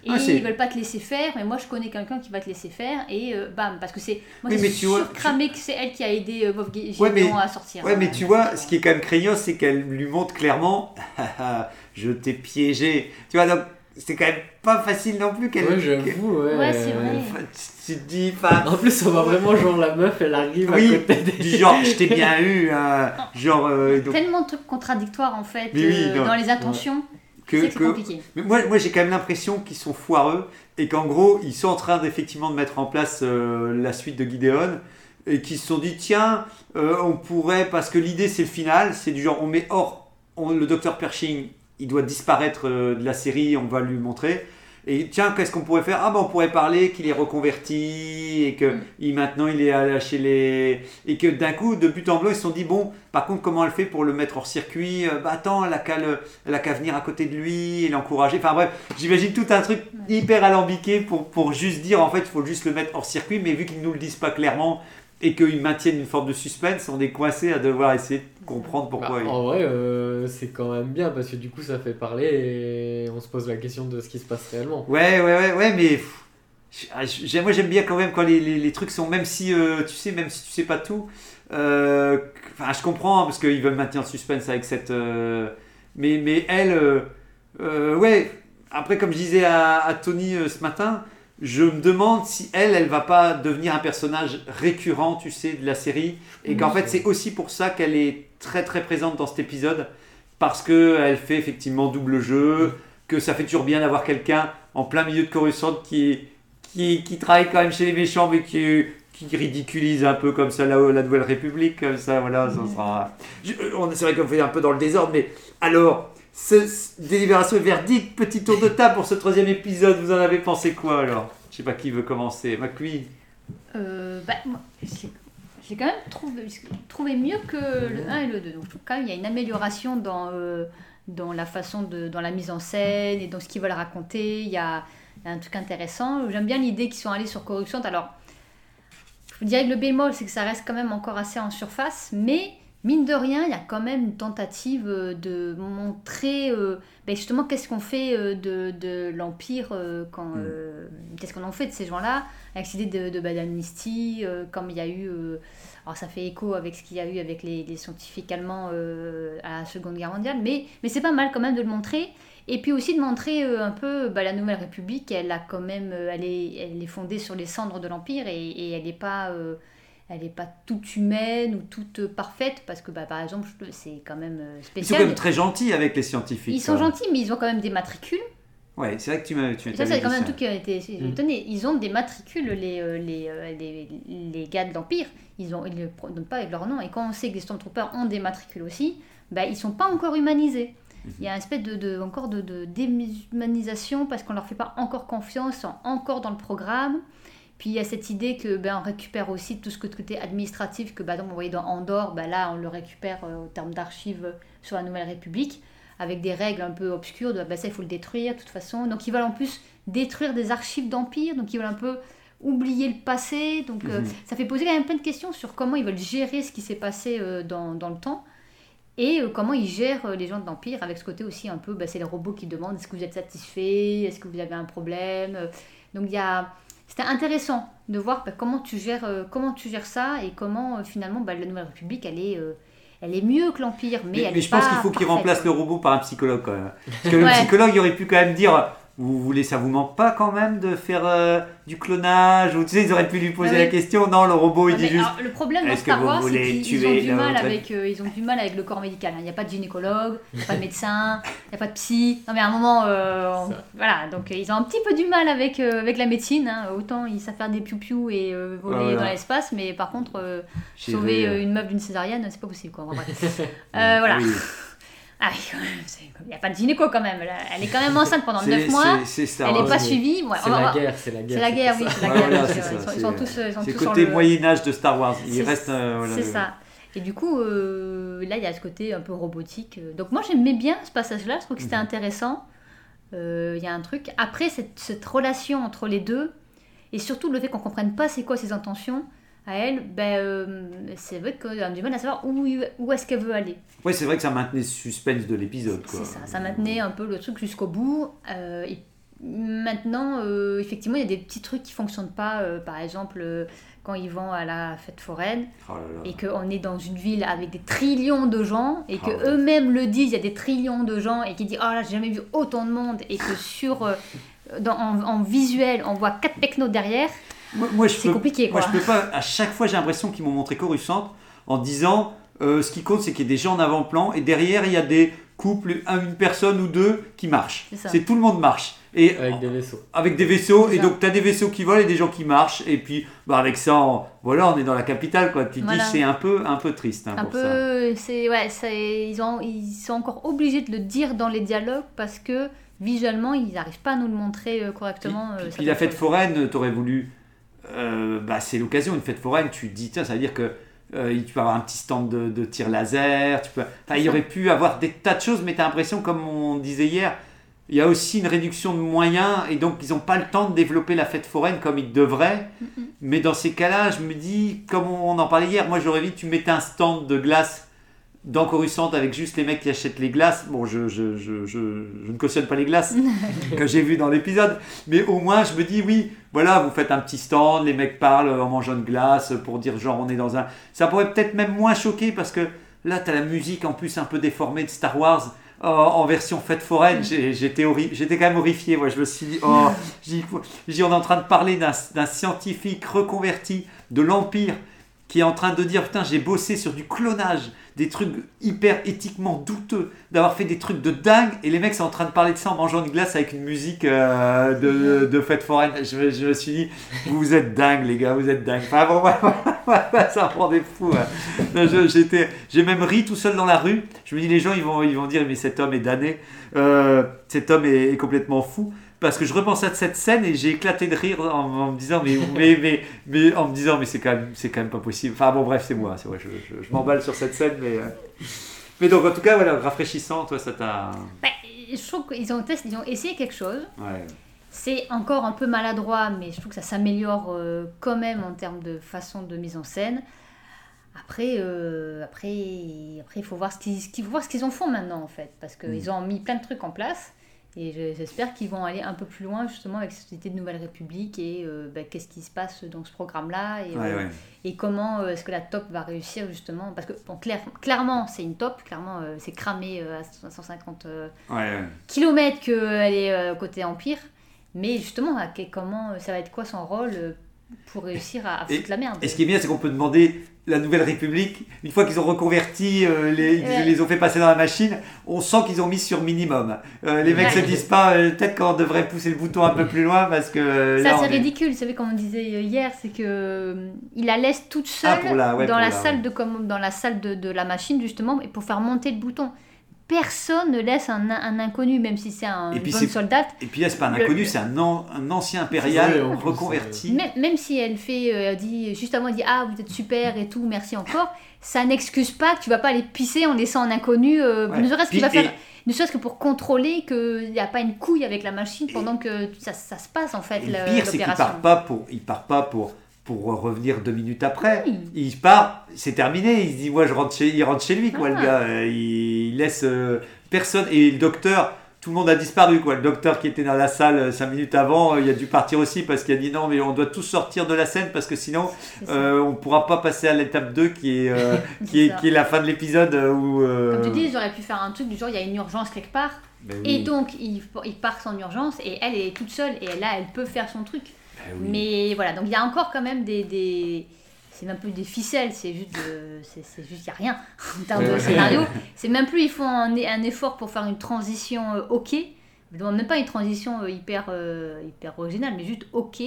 Ouais. Et Ah, ils veulent pas te laisser faire, mais moi je connais quelqu'un qui va te laisser faire, et euh, bam, parce que c'est. Moi, Oui, c'est mais tu vois, surcramé que c'est elle qui a aidé euh, Gideon Ouais, mais- à sortir. Ouais, mais tu vois, ce qui est quand même craignos, c'est qu'elle lui montre clairement Je t'ai piégé. Tu vois, donc c'est quand même pas facile non plus qu'elle. Ouais, j'avoue, ouais. Ouais, c'est vrai. Enfin, tu, tu te dis, enfin, En plus, on voit vraiment genre la meuf, elle arrive Oui, à côté des. du genre, je t'ai bien eu, hein, genre, euh, donc, Tellement de trucs contradictoires en fait oui, euh, dans les intentions. que, c'est que c'est que- compliqué. Mais moi, moi j'ai quand même l'impression qu'ils sont foireux et qu'en gros, ils sont en train d'effectivement de mettre en place euh, la suite de Gideon et qu'ils se sont dit tiens, euh, on pourrait, parce que l'idée c'est le final, c'est du genre on met hors, on- le docteur Pershing, il doit disparaître euh, de la série, on va lui montrer. Et tiens, qu'est-ce qu'on pourrait faire? Ah ben on pourrait parler qu'il est reconverti et que Mm. il, maintenant il est allé chez les et que d'un coup de but en blanc ils se sont dit bon par contre comment elle fait pour le mettre hors circuit? Euh, Bah attends elle a qu'à venir à côté de lui et l'encourager. Enfin bref, j'imagine tout un truc hyper alambiqué pour, pour juste dire en fait il faut juste le mettre hors circuit, mais vu qu'ils nous le disent pas clairement et qu'ils maintiennent une forme de suspense, on est coincé à devoir essayer de comprendre pourquoi. Bah, il- en vrai, euh, c'est quand même bien parce que du coup, ça fait parler et on se pose la question de ce qui se passe réellement. Ouais, ouais, ouais, ouais, mais pff, j- moi j'aime bien quand même quand les, les- les trucs sont, même si euh, tu sais, même si tu sais pas tout, euh, enfin je comprends hein, parce qu'ils veulent maintenir le suspense avec cette. euh, mais, mais elle, ouais, après comme je disais à, à Tony ce matin, je me demande si elle, elle va pas devenir un personnage récurrent, tu sais, de la série, et qu'en fait c'est aussi pour ça qu'elle est très très présente dans cet épisode, parce que elle fait effectivement double jeu, que ça fait toujours bien d'avoir quelqu'un en plein milieu de Coruscant qui, qui, qui travaille quand même chez les méchants, mais qui, qui ridiculise un peu comme ça la, la Nouvelle République, comme ça, voilà, ça sera... On- C'est vrai qu'on fait un peu dans le désordre, mais alors, ce, délibération et verdict, petit tour de table pour ce troisième épisode, vous en avez pensé quoi alors? Je sais pas qui veut commencer, McQueen Euh, bah, moi, j'ai quand même trouvé, trouvé mieux que le 1 et le 2. Donc quand même qu'il y a une amélioration dans, euh, dans la façon de. dans la mise en scène et dans ce qu'ils veulent raconter. Il y a, un truc intéressant. J'aime bien l'idée qu'ils sont allés sur Coruscant. Alors, je vous dirais que le bémol, c'est que ça reste quand même encore assez en surface, mais mine de rien, il y a quand même une tentative euh, de montrer euh, ben justement qu'est-ce qu'on fait euh, de, de l'Empire, euh, quand, euh, qu'est-ce qu'on en fait de ces gens-là, avec cette idée de, de d'amnistie, comme il y a eu, alors ça fait écho avec ce qu'il y a eu avec les, les scientifiques allemands à la Seconde Guerre mondiale, mais, mais c'est pas mal quand même de le montrer. Et puis aussi de montrer un peu bah, la Nouvelle République, elle a quand même, elle est, elle est fondée sur les cendres de l'Empire et, et elle n'est pas, elle est pas toute humaine ou toute euh, parfaite parce que bah, par exemple c'est quand même euh, Ils sont spécial. quand même très gentils avec les scientifiques. Ils sont gentils, mais ils ont quand même des matricules. Ouais, c'est vrai que tu m'as tu ça, c'est quand même un truc qui a été Mm. étonné. Ils ont des matricules, les, euh, les, les, les gars de l'Empire. Ils ne le pro- donnent pas avec leur nom. Et quand on sait que les Stormtroopers ont des matricules aussi, bah, ils sont pas encore humanisés. Il y a un espèce de, de- encore de, de déshumanisation parce qu'on leur fait pas encore confiance, ils sont encore dans le programme. Puis il y a cette idée que ben, on récupère aussi tout ce que- côté administratif que donc, on voyait dans Andorre, bah, là on le récupère euh, en termes d'archives euh, sur la Nouvelle République. avec des règles un peu obscures de bah, ça il faut le détruire de toute façon. Donc ils veulent en plus détruire des archives d'Empire, donc ils veulent un peu oublier le passé. Donc euh, Mhm. ça fait poser quand même plein de questions sur comment ils veulent gérer ce qui s'est passé euh, dans, dans le temps. Et comment ils gèrent les gens de l'Empire avec ce côté aussi un peu, bah, c'est les robots qui demandent est-ce que vous êtes satisfait, est-ce que vous avez un problème? Donc il y a, c'était intéressant de voir bah, comment tu gères, euh, comment tu gères ça et comment euh, finalement bah, la Nouvelle République elle est, euh, elle est mieux que l'Empire, mais, Mais, elle mais est je pense qu'il faut qu'il remplace le robot par un psychologue quand même. Parce que le Ouais. psychologue, il aurait pu quand même dire Vous voulez, ça vous manque pas quand même de faire euh, du clonage Ou tu sais, ils auraient pu lui poser Ah oui. la question. Non, le robot, il dit mais juste alors, le problème dans Star vous Wars, c'est voulez qu'ils ont, du mal avec, euh, ils ont du mal avec le corps médical. hein. Il n'y a pas de gynécologue, il n'y a pas de médecin, il n'y a pas de psy. Non mais à un moment, euh, on- voilà, donc ils ont un petit peu du mal avec, euh, avec la médecine. hein. Autant ils savent faire des piou-piou et euh, voler Voilà. dans l'espace, mais par contre, euh, sauver vu, une meuf d'une césarienne, c'est pas possible. Quoi. Euh, voilà. oui. Ah il n'y a pas de gynéco quand même. Elle- Elle est quand même enceinte pendant C'est- 9 mois. c'est- Elle n'est pas suivie. Ouais, C'est la guerre, c'est la guerre. C'est la guerre, oui, c'est la guerre. euh, ils, sont, ils c'est- sont tous, sont C'est côté le- Moyen-Âge de Star Wars. Il C'est- reste. euh, voilà, C'est ça. Et du coup, euh, là, il y a ce côté un peu robotique. euh. Donc moi, j'aimais bien ce passage-là. Je trouve que c'était Mhm. intéressant. Euh, Il y a un truc. Après, cette, cette relation entre les deux, et surtout le fait qu'on comprenne pas c'est quoi ses intentions à elle, ben, euh, c'est vrai qu'on a du mal à savoir où, où est-ce qu'elle veut aller. Ouais, c'est vrai que ça maintenait le suspense de l'épisode. C'est ça, ça maintenait un peu le truc jusqu'au bout. Euh, et maintenant, euh, effectivement, il y a des petits trucs qui fonctionnent pas. par exemple, quand ils vont à la fête foraine, Oh là là. et qu'on est dans une ville avec des trillions de gens et que Ah ouais. eux-mêmes le disent, il y a des trillions de gens et qui disent oh là j'ai jamais vu autant de monde et que sur dans, en, en visuel on voit quatre pecnos derrière, Moi, c'est peux- compliqué Moi, je peux pas. À chaque fois, j'ai l'impression qu'ils m'ont montré Coruscant en disant euh, ce qui compte, c'est qu'il y ait des gens en avant-plan et derrière, il y a des couples, un- une personne ou deux qui marchent. C'est tout le monde marche. Et Avec des vaisseaux. avec des vaisseaux, et donc tu as des vaisseaux qui volent et des gens qui marchent. Et puis, bah, avec ça, on- voilà, on est dans la capitale, quoi. Tu te Voilà. dis, c'est un peu, un peu triste hein, un pour peu, c'est ouais, c'est ils ont ils sont encore obligés de le dire dans les dialogues parce que visuellement ils n'arrivent pas à nous le montrer euh, correctement. Puis, euh, puis la fête foraine, t'aurais voulu. Euh, bah, c'est l'occasion, une fête foraine, tu te dis, tiens, ça veut dire que. euh, tu peux avoir un petit stand de, de tir laser, tu peux... enfin, il y aurait pu avoir des tas de choses, mais tu as l'impression, comme on disait hier, il y a aussi une réduction de moyens, et donc ils n'ont pas le temps de développer la fête foraine comme ils devraient. Mais dans ces cas-là, je me dis, comme on en parlait hier, moi j'aurais dit, tu mettais un stand de glace dans Coruscant avec juste les mecs qui achètent les glaces. Bon, je, je, je, je, je ne cautionne pas les glaces que j'ai vu dans l'épisode, mais au moins je me dis, oui, voilà, vous faites un petit stand, les mecs parlent en mangeant une glace pour dire genre on est dans un. Ça pourrait peut-être même moins choquer parce que là, tu as la musique en plus un peu déformée de Star Wars. euh, en version fête foraine, j'étais quand même horrifié. Moi, je me suis dit, oh, j'ai dit, on est en train de parler d'un scientifique reconverti de l'Empire qui est en train de dire putain j'ai bossé sur du clonage, des trucs hyper éthiquement douteux, d'avoir fait des trucs de dingue et les mecs sont en train de parler de ça en mangeant une glace avec une musique euh, de, de fête foraine. Je, me- je me suis dit vous êtes dingues les gars, vous êtes dingues. Enfin bon ça rend des fous. j'étais- J'ai même ri tout seul dans la rue. Je me dis les gens ils vont, ils vont dire mais cet homme est damné, Euh, cet homme est complètement fou. Parce que je repense à cette scène et j'ai éclaté de rire en, en me disant mais, mais, mais, mais en me disant mais c'est quand même c'est quand même pas possible. Enfin bon bref c'est moi, c'est vrai, je, je- je m'emballe sur cette scène mais euh, mais donc en tout cas voilà rafraîchissant toi ça t'a Bah, je trouve qu'ils ont testé, ils ont essayé quelque chose. ouais C'est encore un peu maladroit, mais je trouve que ça s'améliore euh, quand même en termes de façon de mise en scène. Après, euh, après, après, il faut voir ce qu'ils, qu'il faut voir ce qu'ils en font maintenant en fait, parce qu'ils ont mis plein de trucs en place. Et je- j'espère qu'ils vont aller un peu plus loin justement avec cette idée de Nouvelle République et euh, bah, qu'est-ce qui se passe dans ce programme-là et, ouais euh, ouais. et comment euh, est-ce que la top va réussir justement? Parce que bon, clair- clairement c'est une top, clairement c'est cramé à 150 euh, ouais, kilomètres qu'elle est côté Empire. Mais justement, à comment ça va être quoi son rôle pour réussir à, à Et- foutre la merde? Et ce qui est bien, c'est qu'on peut demander la Nouvelle République, une fois qu'ils ont reconverti, euh, les, ils les ont fait passer dans la machine, on sent qu'ils ont mis sur minimum. Euh, les mecs Ouais. se disent pas, euh, peut-être qu'on devrait pousser le bouton un peu plus loin parce que. euh, C'est est- ridicule, vous savez comme on disait hier, c'est que il la laisse toute seule Ah, la- ouais, dans, la la- salle de commande, dans la salle de, de la machine justement, et pour faire monter le bouton. Personne ne laisse un, un inconnu, même si c'est un Et une puis bonne soldate. Et puis là, c'est pas un inconnu, c'est un, an- un ancien impérial reconverti. Même, même si elle fait, euh, elle dit juste avant, elle dit ah vous êtes super et tout, merci encore. Ça n'excuse pas que tu vas pas aller pisser en laissant un inconnu, euh, Ouais. ne serait-ce qu'il Puis- va faire et- ne serait-ce que pour contrôler qu'il n'y a pas une couille avec la machine pendant que ça, ça se passe en fait Et le pire, c'est qu'il l'opération. part pas pour, il part pas pour, pour revenir deux minutes après. Oui. Il part, c'est terminé. Il se dit, moi, je rentre chez, il rentre chez lui, quoi, Ah. le gars. Euh, Il, il laisse euh, personne. Et le docteur, tout le monde a disparu, quoi. Le docteur qui était dans la salle euh, cinq minutes avant, il a dû partir aussi parce qu'il a dit non, mais on doit tous sortir de la scène parce que sinon, euh, on pourra pas passer à l'étape 2 qui est, euh, qui, est, qui est la fin de l'épisode où. Comme tu dis, ils auraient pu faire un truc du genre il y a une urgence quelque part ben et donc il, il part en urgence et elle est toute seule et là elle peut faire son truc. Oui. Mais voilà, donc il y a encore quand même des. des... C'est même plus des ficelles, c'est juste. de- C'est juste, il n'y a rien en termes de scénario. C'est même plus, ils font un, un effort pour faire une transition euh, ok. Même pas une transition euh, hyper, euh, hyper originale, mais juste ok.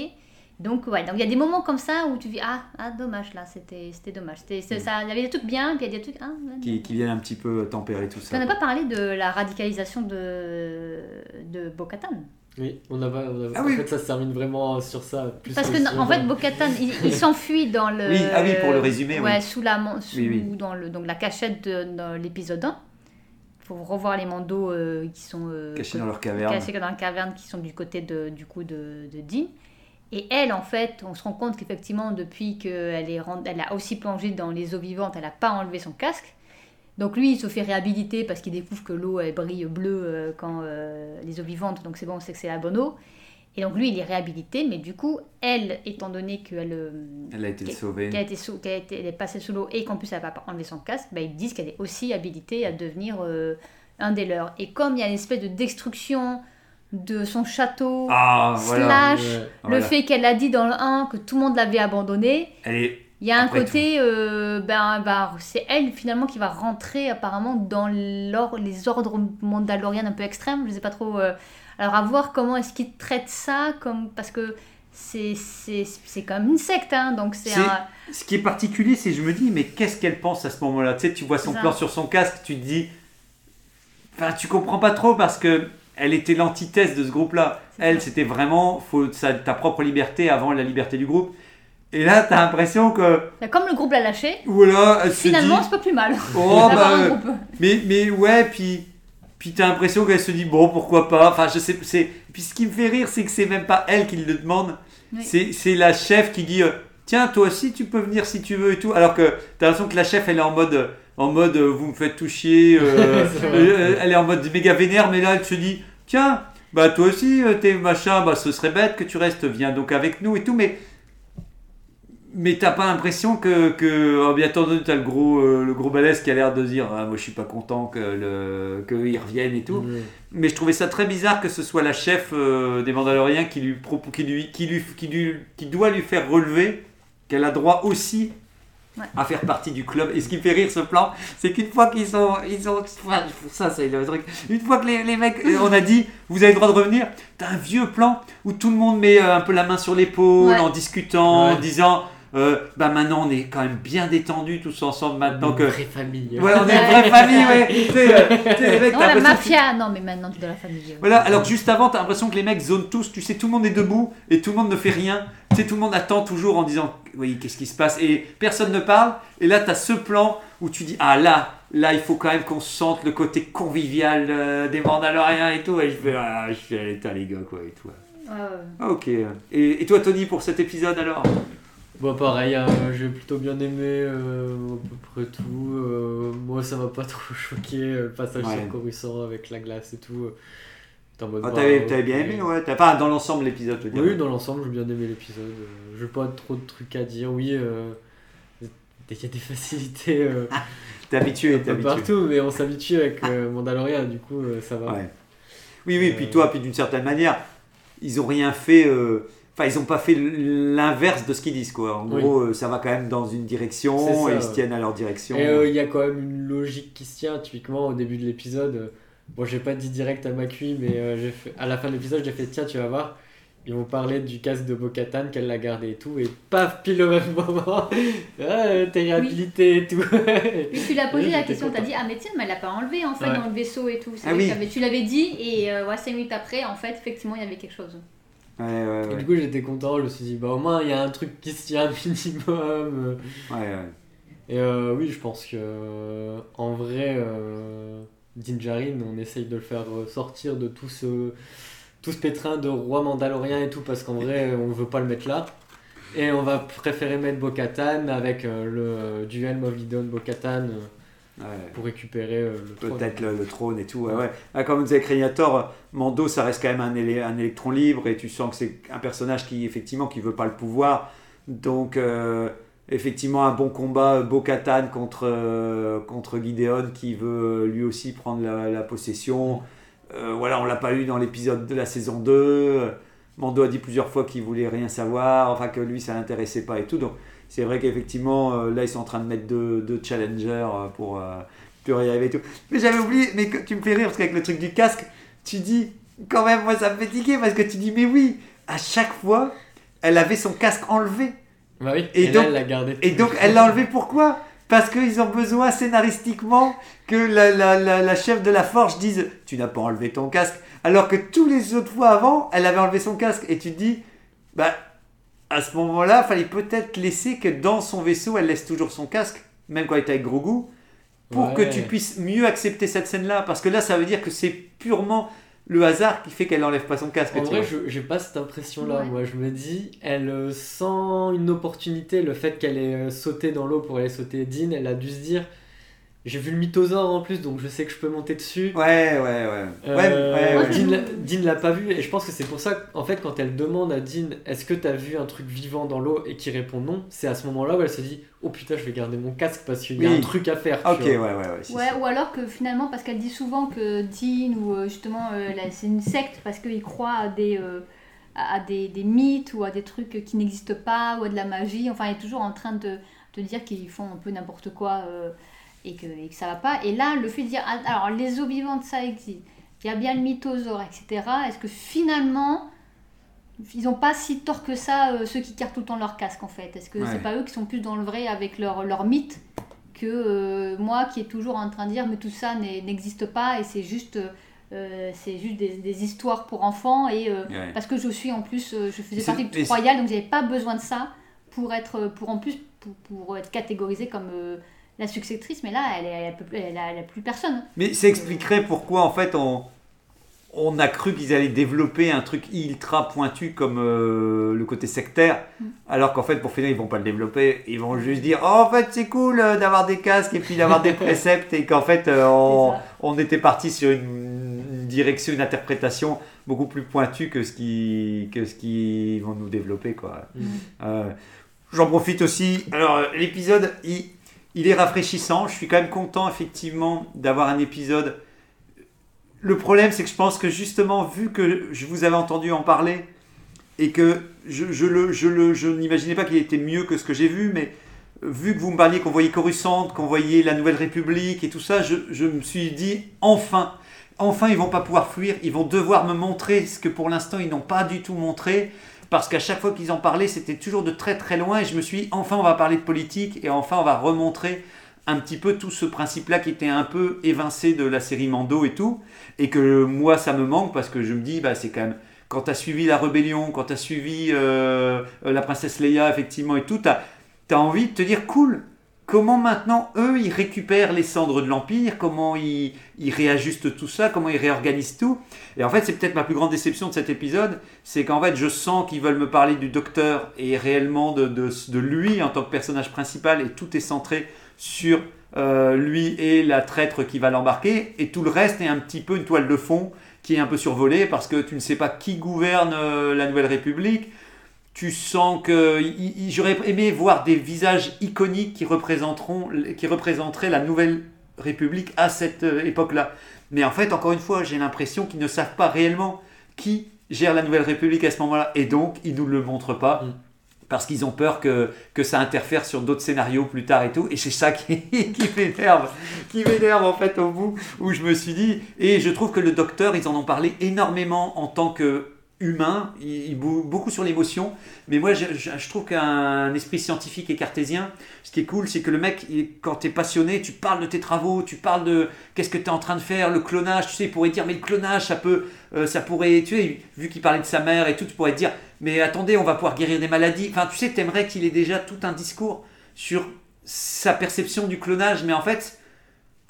Donc, ouais, donc il y a des moments comme ça où tu dis Ah, ah dommage, là, c'était c'était dommage. C'était- c'est- ça- Il y avait des trucs bien, puis il y a des trucs. Ah, qui viennent un petit peu tempérer tout ça. on n'a pas parlé de la radicalisation de, de Bo-Katan. Oui, on a pas. on a- Ah en oui. fait, ça se termine vraiment sur ça. Plus Parce que en fait, Bo-Katan, il, il s'enfuit dans le. Oui, ah oui, pour le résumer, Ouais, oui. sous la sous, Oui, oui. dans le donc la cachette de dans l'épisode 1. Il faut revoir les mandos euh, qui sont euh, Cachés dans leur caverne. cachés dans la caverne qui sont du côté de du coup de, de Dean. Et elle, en fait, on se rend compte qu'effectivement, depuis qu'elle est rend- elle a aussi plongé dans les eaux vivantes, elle n'a pas enlevé son casque. Donc lui, il se fait réhabiliter parce qu'il découvre que l'eau elle brille bleue euh, quand euh, les eaux vivantes, donc c'est bon, on sait que c'est la bonne eau. Et donc lui, il est réhabilité, mais du coup, elle, étant donné qu'elle euh, Elle a été qu'elle- sauvée. qu'elle a été sous- qu'elle a été- elle est passée sous l'eau et qu'en plus elle n'a pas enlevé son casque, bah, ils disent qu'elle est aussi habilitée à devenir euh, un des leurs. Et comme il y a une espèce de destruction de son château, Ah, voilà. slash Ouais. le Voilà. fait qu'elle a dit dans le 1 que tout le monde l'avait abandonné, Elle est. il y a un Après côté, euh, ben, ben, c'est elle finalement qui va rentrer apparemment dans les ordres mandaloriens un peu extrêmes, je sais pas trop. euh, alors à voir comment est-ce qu'ils traitent ça, comme, parce que c'est c'est quand même une secte, hein, donc c'est un... Ce qui est particulier, c'est que je me dis, mais qu'est-ce qu'elle pense à ce moment-là? Tu sais, tu vois son plan sur son casque, tu te dis. Enfin, tu comprends pas trop parce que elle était l'antithèse de ce groupe-là. Elle, c'était vraiment faut, ça, ta propre liberté avant la liberté du groupe. Et là, t'as l'impression que. Ben, Comme le groupe l'a lâché, Voilà, finalement dit. c'est pas plus mal. Oh, bah, un euh, groupe. Mais, mais ouais, puis, puis t'as l'impression qu'elle se dit bon, pourquoi pas. Enfin, je sais, c'est. Puis ce qui me fait rire, c'est que c'est même pas elle qui le demande. Oui. C'est, c'est la chef qui dit euh, tiens, toi aussi, tu peux venir si tu veux et tout. Alors que t'as l'impression que la chef, elle est en mode, en mode, euh, vous me faites tout chier. euh, euh, elle est en mode méga vénère, mais là, elle se dit tiens, bah toi aussi, t'es machin, bah ce serait bête que tu restes, viens donc avec nous et tout. Mais mais t'as pas l'impression que, que oh, bien entendu, t'as le gros, euh, le gros balèze qui a l'air de dire ah, Moi je suis pas content que le, qu'ils reviennent et tout. Mais je trouvais ça très bizarre que ce soit la chef euh, des Mandaloriens qui, lui, qui, lui, qui, lui, qui, lui, qui doit lui faire relever qu'elle a droit aussi Ouais. à faire partie du club. Et ce qui me fait rire ce plan, c'est qu'une fois qu'ils sont. Ils sont enfin, ça, c'est le truc. Une fois que les, les mecs, euh, on a dit Vous avez le droit de revenir, t'as un vieux plan où tout le monde met un peu la main sur l'épaule Ouais. en discutant, en disant. Euh, bah maintenant on est quand même bien détendus tous ensemble maintenant Une que vraie famille. Ouais, on est une vraie famille, ouais. Sais, euh, les mecs, Non, t'as la que- mafia, non mais maintenant tu es dans la famille. Voilà, alors juste avant, t'as l'impression que les mecs zonent tous, tu sais, tout le monde est debout et tout le monde ne fait rien. Tu sais, tout le monde attend toujours en disant, oui, qu'est-ce qui se passe? Et personne ne parle. Et là, t'as ce plan où tu dis, ah là, là, il faut quand même qu'on sente le côté convivial euh, des Mandaloriens et tout. Et je fais, ah, je fais, allez, t'as les gars, quoi, et tout. Ouais, ouais. Ah, ok. Et, et toi, Tony, pour cet épisode alors? Bon, pareil, hein, j'ai plutôt bien aimé euh, à peu près tout. euh, moi, ça m'a pas trop choqué, euh, le passage Ouais. sur Coruscant avec la glace et tout. euh, Ah, bah, T'avais bien aimé, ouais. T'as pas dans l'ensemble l'épisode, je veux dire. Oui, dans l'ensemble, j'ai bien aimé l'épisode. euh, j'ai pas trop de trucs à dire. Oui, euh, il y a des facilités T'es habitué, t'es habitué. partout, mais on s'habitue avec euh, Mandalorian, du coup, ça va. Ouais. Oui, oui, puis toi, puis d'une certaine manière, ils ont rien fait. euh, Enfin, ils ont pas fait l'inverse de ce qu'ils disent, quoi. En Oui. gros, euh, ça va quand même dans une direction, ça, et ils se ouais. tiennent à leur direction. Et euh, il y a quand même une logique qui se tient, typiquement au début de l'épisode. euh, bon, j'ai pas dit direct à Macui, mais euh, j'ai fait- à la fin de l'épisode, j'ai fait tiens, tu vas voir. Ils vont parler du casque de Bo-Katan, qu'elle l'a gardé et tout, et paf, pile au même moment, ah, t'es réhabilité et tout. Puis tu l'as posé Oui, la question, t'as dit ah mais tiens mais elle l'a pas enlevé en fait Ouais. dans le vaisseau et tout. Ah oui. tu l'avais dit et euh, ouais, cinq minutes après en fait effectivement il y avait quelque chose. Ouais, ouais, Et ouais. du coup, j'étais content, je me suis dit, bah au moins, il y a un truc qui se tient un minimum. Ouais, ouais. Et euh, oui, je pense que en vrai, euh, Din Djarin, on essaye de le faire sortir de tout ce, tout ce pétrin de roi mandalorien et tout, parce qu'en vrai, on veut pas le mettre là. Et on va préférer mettre Bo-Katan avec euh, le duel Moff Gideon Bo-Katan euh. Pour récupérer euh, le trône. Peut-être le, le trône et tout. Ouais, ouais. Ah, comme disait Créator, Mando, ça reste quand même un, élé- un électron libre et tu sens que c'est un personnage qui, effectivement, qui veut pas le pouvoir. Donc, euh, effectivement, un bon combat, euh, Bo-Katan contre, euh, contre Gideon qui veut lui aussi prendre la, la possession. Voilà, on l'a pas eu dans l'épisode de la saison 2. Mando a dit plusieurs fois qu'il voulait rien savoir, enfin que lui ça l'intéressait pas et tout. Donc, c'est vrai qu'effectivement, euh, là ils sont en train de mettre deux, deux challengers euh, pour, euh, pour y arriver et tout. Mais j'avais oublié, mais que, tu me fais rire parce qu'avec le truc du casque, tu dis, quand même, moi ça me fait tiquer parce que tu dis, mais oui, à chaque fois, elle avait son casque enlevé. Bah oui, Et et, donc- là, elle l'a gardé. Et donc elle l'a enlevé pourquoi? Parce qu'ils ont besoin scénaristiquement que la, la, la, la chef de la forge dise Tu n'as pas enlevé ton casque. Alors que tous les autres fois avant, elle avait enlevé son casque. Et tu te dis Bah, à ce moment-là, fallait peut-être laisser que dans son vaisseau, elle laisse toujours son casque, même quand elle est avec Grogu, pour Ouais. que tu puisses mieux accepter cette scène-là. Parce que là, ça veut dire que c'est purement le hasard qui fait qu'elle n'enlève pas son casque. En tu vrai, vois. je j'ai pas cette impression-là. Ouais. Moi, je me dis, elle euh, sent une opportunité. Le fait qu'elle ait euh, sauté dans l'eau pour aller sauter Dean, elle a dû se dire j'ai vu le mythosaure en plus, donc je sais que je peux monter dessus. Ouais, ouais, ouais. Euh, Ouais, ouais, ouais. Dean, l'a- Dean l'a pas vu, et je pense que c'est pour ça qu'en fait, quand elle demande à Dean est-ce que t'as vu un truc vivant dans l'eau et qu'il répond non, c'est à ce moment-là où elle se dit oh putain, je vais garder mon casque parce qu'il y a Oui. un truc à faire. tu Ok, ouais, vois. ouais, ouais. si, Ouais, si. ou alors que finalement, parce qu'elle dit souvent que Dean, ou euh, justement, euh, c'est une secte, parce qu'ils croient à des, euh, à des, des mythes ou à des trucs qui n'existent pas, ou à de la magie. Enfin, elle est toujours en train de, de dire qu'ils font un peu n'importe quoi euh, et, que, et que ça va pas. Et là, le fait de dire, ah, alors les eaux vivantes, ça existe. Il y a bien le mythosaure, etc. Est-ce que finalement, ils n'ont pas si tort que ça, euh, ceux qui gardent tout le temps leur casque, en fait? Est-ce que Ouais. c'est pas eux qui sont plus dans le vrai avec leur, leur mythe que euh, moi qui est toujours en train de dire mais tout ça n'existe pas et c'est juste euh, c'est juste des, des histoires pour enfants et Ouais. parce que je suis en plus je faisais partie du royal donc j'avais pas besoin de ça pour être pour en plus pour, pour être catégorisée comme la successrice mais là elle, est- elle, plus- elle a, elle a plus personne Mais ça expliquerait pourquoi en fait on, on a cru qu'ils allaient développer un truc ultra pointu comme euh, le côté sectaire, Mm. alors qu'en fait pour finir ils vont pas le développer, ils vont juste dire oh en fait c'est cool euh, d'avoir des casques et puis d'avoir des préceptes et qu'en fait euh, on, était parti sur une, une direction, une interprétation beaucoup plus pointue que ce qui que ce qui vont nous développer quoi. Mm. Euh, J'en profite aussi. Alors, euh, l'épisode, il, il est rafraîchissant. Je suis quand même content, effectivement, d'avoir un épisode. Le problème, c'est que je pense que justement, vu que je vous avais entendu en parler et que je, le, je le, je n'imaginais pas qu'il était mieux que ce que j'ai vu, mais vu que vous me parliez qu'on voyait Coruscant, qu'on voyait la Nouvelle République et tout ça, je, je me suis dit enfin, enfin, ils vont pas pouvoir fuir. Ils vont devoir me montrer ce que pour l'instant ils n'ont pas du tout montré parce qu'à chaque fois qu'ils en parlaient, c'était toujours de très très loin, et je me suis dit, enfin on va parler de politique, et enfin on va remontrer un petit peu tout ce principe-là qui était un peu évincé de la série Mando et tout, et que moi ça me manque, parce que je me dis, bah c'est quand même, quand tu as suivi la rébellion, quand tu as suivi euh, euh, la princesse Leia, effectivement, et tout, tu as, envie de te dire, cool, comment maintenant eux ils récupèrent les cendres de l'Empire, comment ils, ils réajustent tout ça, comment ils réorganisent tout? Et en fait, c'est peut-être ma plus grande déception de cet épisode, c'est qu'en fait, je sens qu'ils veulent me parler du docteur et réellement de, lui en tant que personnage principal, et tout est centré sur euh, lui et la traître qui va l'embarquer, et tout le reste est un petit peu une toile de fond qui est un peu survolée parce que tu ne sais pas qui gouverne euh, la Nouvelle République. Tu sens que j'aurais aimé voir des visages iconiques qui représenteront, qui représenteraient la Nouvelle République à cette euh, époque-là. Mais en fait, encore une fois, j'ai l'impression qu'ils ne savent pas réellement qui gère la Nouvelle République à ce moment-là. Et donc, ils ne nous le montrent pas. Mm. Parce qu'ils ont peur que, que ça interfère sur d'autres scénarios plus tard et tout. Et c'est ça qui, qui m'énerve. Qui m'énerve en fait au bout. Où je me suis dit. Et je trouve que le docteur, ils en ont parlé énormément en tant que humain, il, il bou- beaucoup sur l'émotion, mais moi je, trouve qu'un esprit scientifique et cartésien, ce qui est cool, c'est que le mec, quand tu es passionné, tu parles de tes travaux, tu parles de qu'est-ce que tu es en train de faire, le clonage, tu sais, il pourrait dire, mais le clonage, ça peut, euh, ça pourrait, tu sais, vu qu'il parlait de sa mère et tout, tu pourrais dire, mais attendez, on va pouvoir guérir des maladies. Enfin, tu sais, t'aimerais qu'il ait déjà tout un discours sur sa perception du clonage, mais en fait,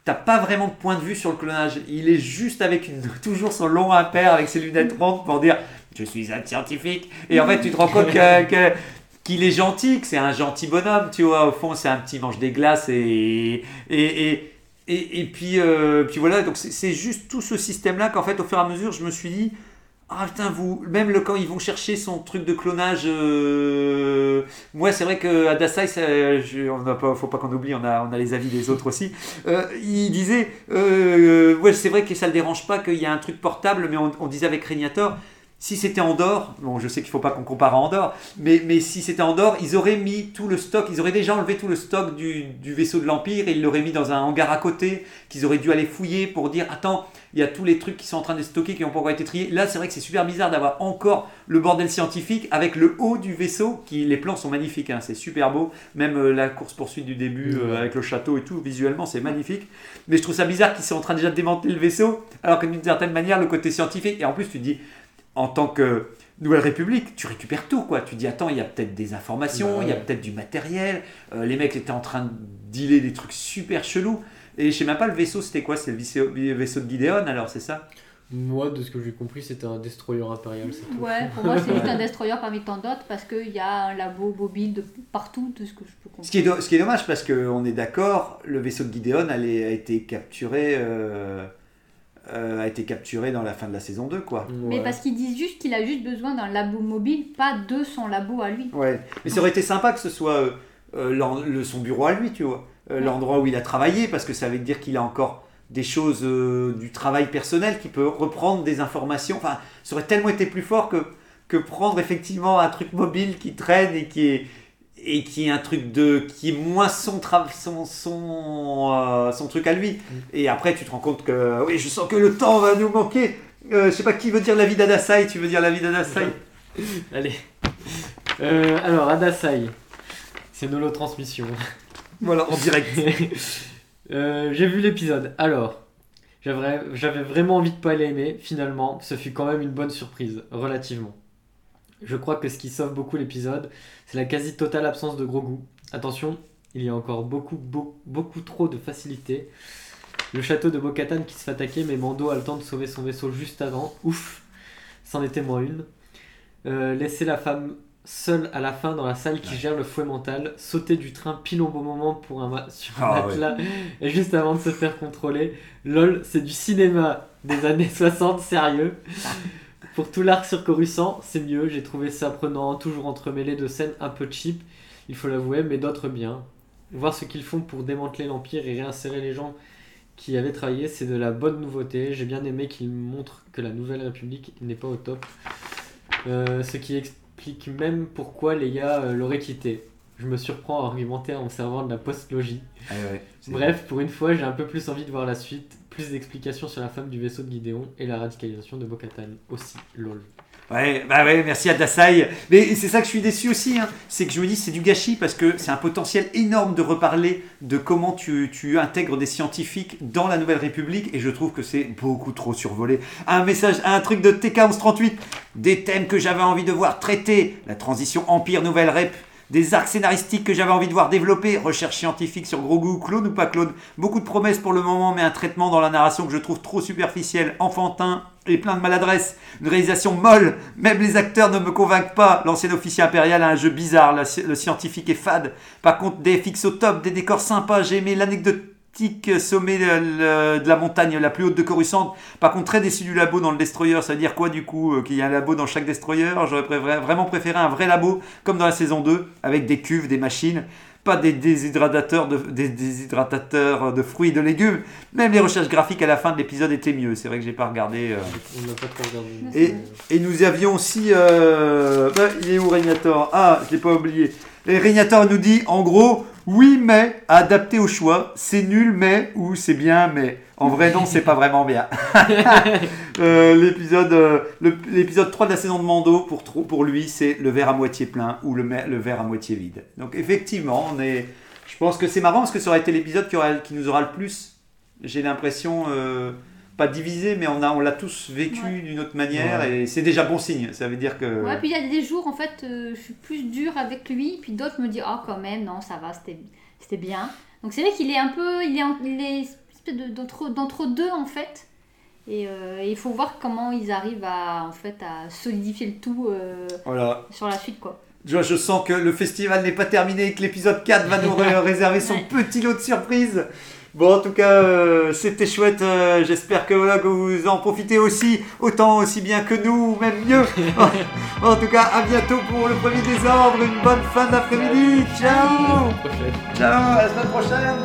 t'as pas vraiment de point de vue sur le clonage. Il est juste avec toujours son long impair, avec ses lunettes rondes pour dire je suis un scientifique. Et en fait, tu te rends compte qu'il est gentil, que c'est un gentil bonhomme, tu vois. Au fond, c'est un petit mange des glaces et. et, et puis, euh, puis voilà, donc c'est juste tout ce système-là qu'en fait, au fur et à mesure, je me suis dit, ah putain, vous, même le, quand ils vont chercher son truc de clonage, euh, moi c'est vrai que à Dasai, ça- je- on pas, faut pas qu'on oublie, on a, on a les avis des autres aussi. Euh, il disait, euh, ouais, c'est vrai que ça le dérange pas qu'il y a un truc portable, mais on, on disait avec Régnator, si c'était Andorre, bon je sais qu'il faut pas qu'on compare à Andorre, mais, mais si c'était Andorre, ils auraient mis tout le stock, ils auraient déjà enlevé tout le stock du, du vaisseau de l'Empire et ils l'auraient mis dans un hangar à côté, qu'ils auraient dû aller fouiller pour dire attends, il y a tous les trucs qui sont en train de stocker qui n'ont pas encore été triés. Là, c'est vrai que c'est super bizarre d'avoir encore le bordel scientifique avec le haut du vaisseau, qui les plans sont magnifiques, hein, c'est super beau. Même euh, la course-poursuite du début euh, avec le château et tout, visuellement, c'est magnifique. Mais je trouve ça bizarre qu'ils soient en train déjà de démanteler le vaisseau, alors que d'une certaine manière, le côté scientifique, et en plus, tu te dis, en tant que Nouvelle République, tu récupères tout, quoi. Tu dis, attends, il y a peut-être des informations, Bah il y a peut-être du matériel. Euh, les mecs étaient en train de dealer des trucs super chelous. Et je sais même pas, le vaisseau, c'était quoi? C'est le vaisseau, de Gideon, alors, c'est ça? Moi, de ce que j'ai compris, c'était un destroyer impérial. Ouais, pour moi c'est juste un destroyer parmi tant d'autres parce qu'il y a un labo mobile de partout, de ce que je peux comprendre. Ce qui est, do- ce qui est dommage, parce qu'on est d'accord, le vaisseau de Gideon elle est- a été capturé. euh, euh, a été capturé dans la fin de la saison 2, quoi. Mais parce qu'ils disent juste qu'il a juste besoin d'un labo mobile, pas de son labo à lui. Ouais. Mais ça aurait été sympa que ce soit euh, euh, le, son bureau à lui, tu vois. Ouais. L'endroit où il a travaillé, parce que ça veut dire qu'il a encore des choses euh, du travail personnel, qu'il peut reprendre des informations. Enfin, ça aurait tellement été plus fort que, que prendre effectivement un truc mobile qui traîne et qui est et qui est un truc de qui est moins son tra- son son, euh, son truc à lui et après tu te rends compte que oui je sens que le temps va nous manquer Euh, je sais pas qui veut dire la vie d'Adasai tu veux dire la vie d'Adasai Allez. Euh, alors, Adasai. C'est nos transmission. voilà en direct Euh, j'ai vu l'épisode. Alors, j'avais j'avais vraiment envie de pas l'aimer. Finalement, ce fut quand même une bonne surprise, relativement. Je crois que ce qui sauve beaucoup l'épisode, c'est la quasi totale absence de gros goût. Attention, il y a encore beaucoup, beau- beaucoup trop de facilité. Le château de Bo-Katan qui se fait attaquer, mais Mando a le temps de sauver son vaisseau juste avant. Ouf, c'en était moins une. Euh, laisser la femme seule à la fin dans la salle qui gère le fouet mental, sauter du train pile au bon moment pour un ma- sur un Ah matelas et juste avant de se faire contrôler. Lol, c'est du cinéma des années 60, sérieux. Pour tout l'arc sur Coruscant, c'est mieux. J'ai trouvé ça prenant, toujours entremêlé de scènes un peu cheap, il faut l'avouer, mais d'autres bien. Voir ce qu'ils font pour démanteler l'Empire et réinsérer les gens qui avaient travaillé, c'est de la bonne nouveauté. J'ai bien aimé qu'ils montrent que la Nouvelle République n'est pas au top. Euh, ce qui explique même pourquoi Leia euh, l'aurait quitté. Je me surprends à argumenter en me servant de la post-logie. Bref, pour une fois, j'ai un peu plus envie de voir la suite. Plus d'explications sur la femme du vaisseau de Gideon et la radicalisation de Bo-Katan aussi. Lol. Ouais, bah ouais, merci à Dasai. Mais c'est ça que je suis déçu aussi, hein. c'est que je me dis c'est du gâchis parce que c'est un potentiel énorme de reparler de comment tu, tu intègres des scientifiques dans la Nouvelle République et je trouve que c'est beaucoup trop survolé. Un message, un truc de TK1138, des thèmes que j'avais envie de voir traités, la transition Empire-Nouvelle Rep. Des arcs scénaristiques que j'avais envie de voir développer, recherche scientifique sur Grogu, clone ou pas clone, beaucoup de promesses pour le moment, mais un traitement dans la narration que je trouve trop superficiel, enfantin et plein de maladresse. Une réalisation molle, même les acteurs ne me convainquent pas. L'ancien officier impérial a un jeu bizarre, le scientifique est fade. Par contre, des FX au top, des décors sympas, j'ai aimé l'anecdotique sommet de, le- de la montagne la plus haute de Coruscant. Par contre, très déçu du labo dans le destroyer, ça veut dire quoi du coup euh, Qu'il y a un labo dans chaque destroyer? J'aurais vraiment préféré un vrai labo, comme dans la saison 2, avec des cuves, des machines. Pas des déshydratateurs de, des déshydratateurs de fruits et de légumes. Même les recherches graphiques à la fin de l'épisode étaient mieux. C'est vrai que j'ai pas regardé. euh, On n'a pas regardé. et, et nous avions aussi. euh, bah, il est où Régnator? Ah, je l'ai pas oublié. Et Régnator nous dit en gros, oui, mais adapté au choix. C'est nul, mais ou c'est bien, mais. En vrai, non, c'est pas vraiment bien. Euh, l'épisode, euh, le- l'épisode 3 de la saison de Mando, pour, pour lui, c'est le verre à moitié plein ou le, verre à moitié vide. Donc, effectivement, on est. Je pense que c'est marrant parce que ça aurait été l'épisode qui, aura- qui nous aura le plus. J'ai l'impression. euh, pas divisé, mais on, a, on l'a tous vécu Ouais. d'une autre manière et c'est déjà bon signe. Ça veut dire que. Ouais, puis il y a des jours, en fait, euh, je suis plus dure avec lui, puis d'autres me disent, ah, quand même, non, ça va, c'était c'était bien. Donc c'est vrai qu'il est un peu, il est, en- il est espèce de- d'entre d'entre deux en fait. Et euh, il faut voir comment ils arrivent à en fait à solidifier le tout euh, Voilà. sur la suite quoi. Je, je sens que le festival n'est pas terminé et que l'épisode 4 va nous ré- réserver son Ouais. petit lot de surprises. Bon, en tout cas, euh, c'était chouette. euh, J'espère que, voilà, que vous en profitez aussi, autant aussi bien que nous, ou même mieux. en tout cas, à bientôt pour le premier désordre. Une bonne fin d'après-midi. Ciao. Ciao, à la semaine prochaine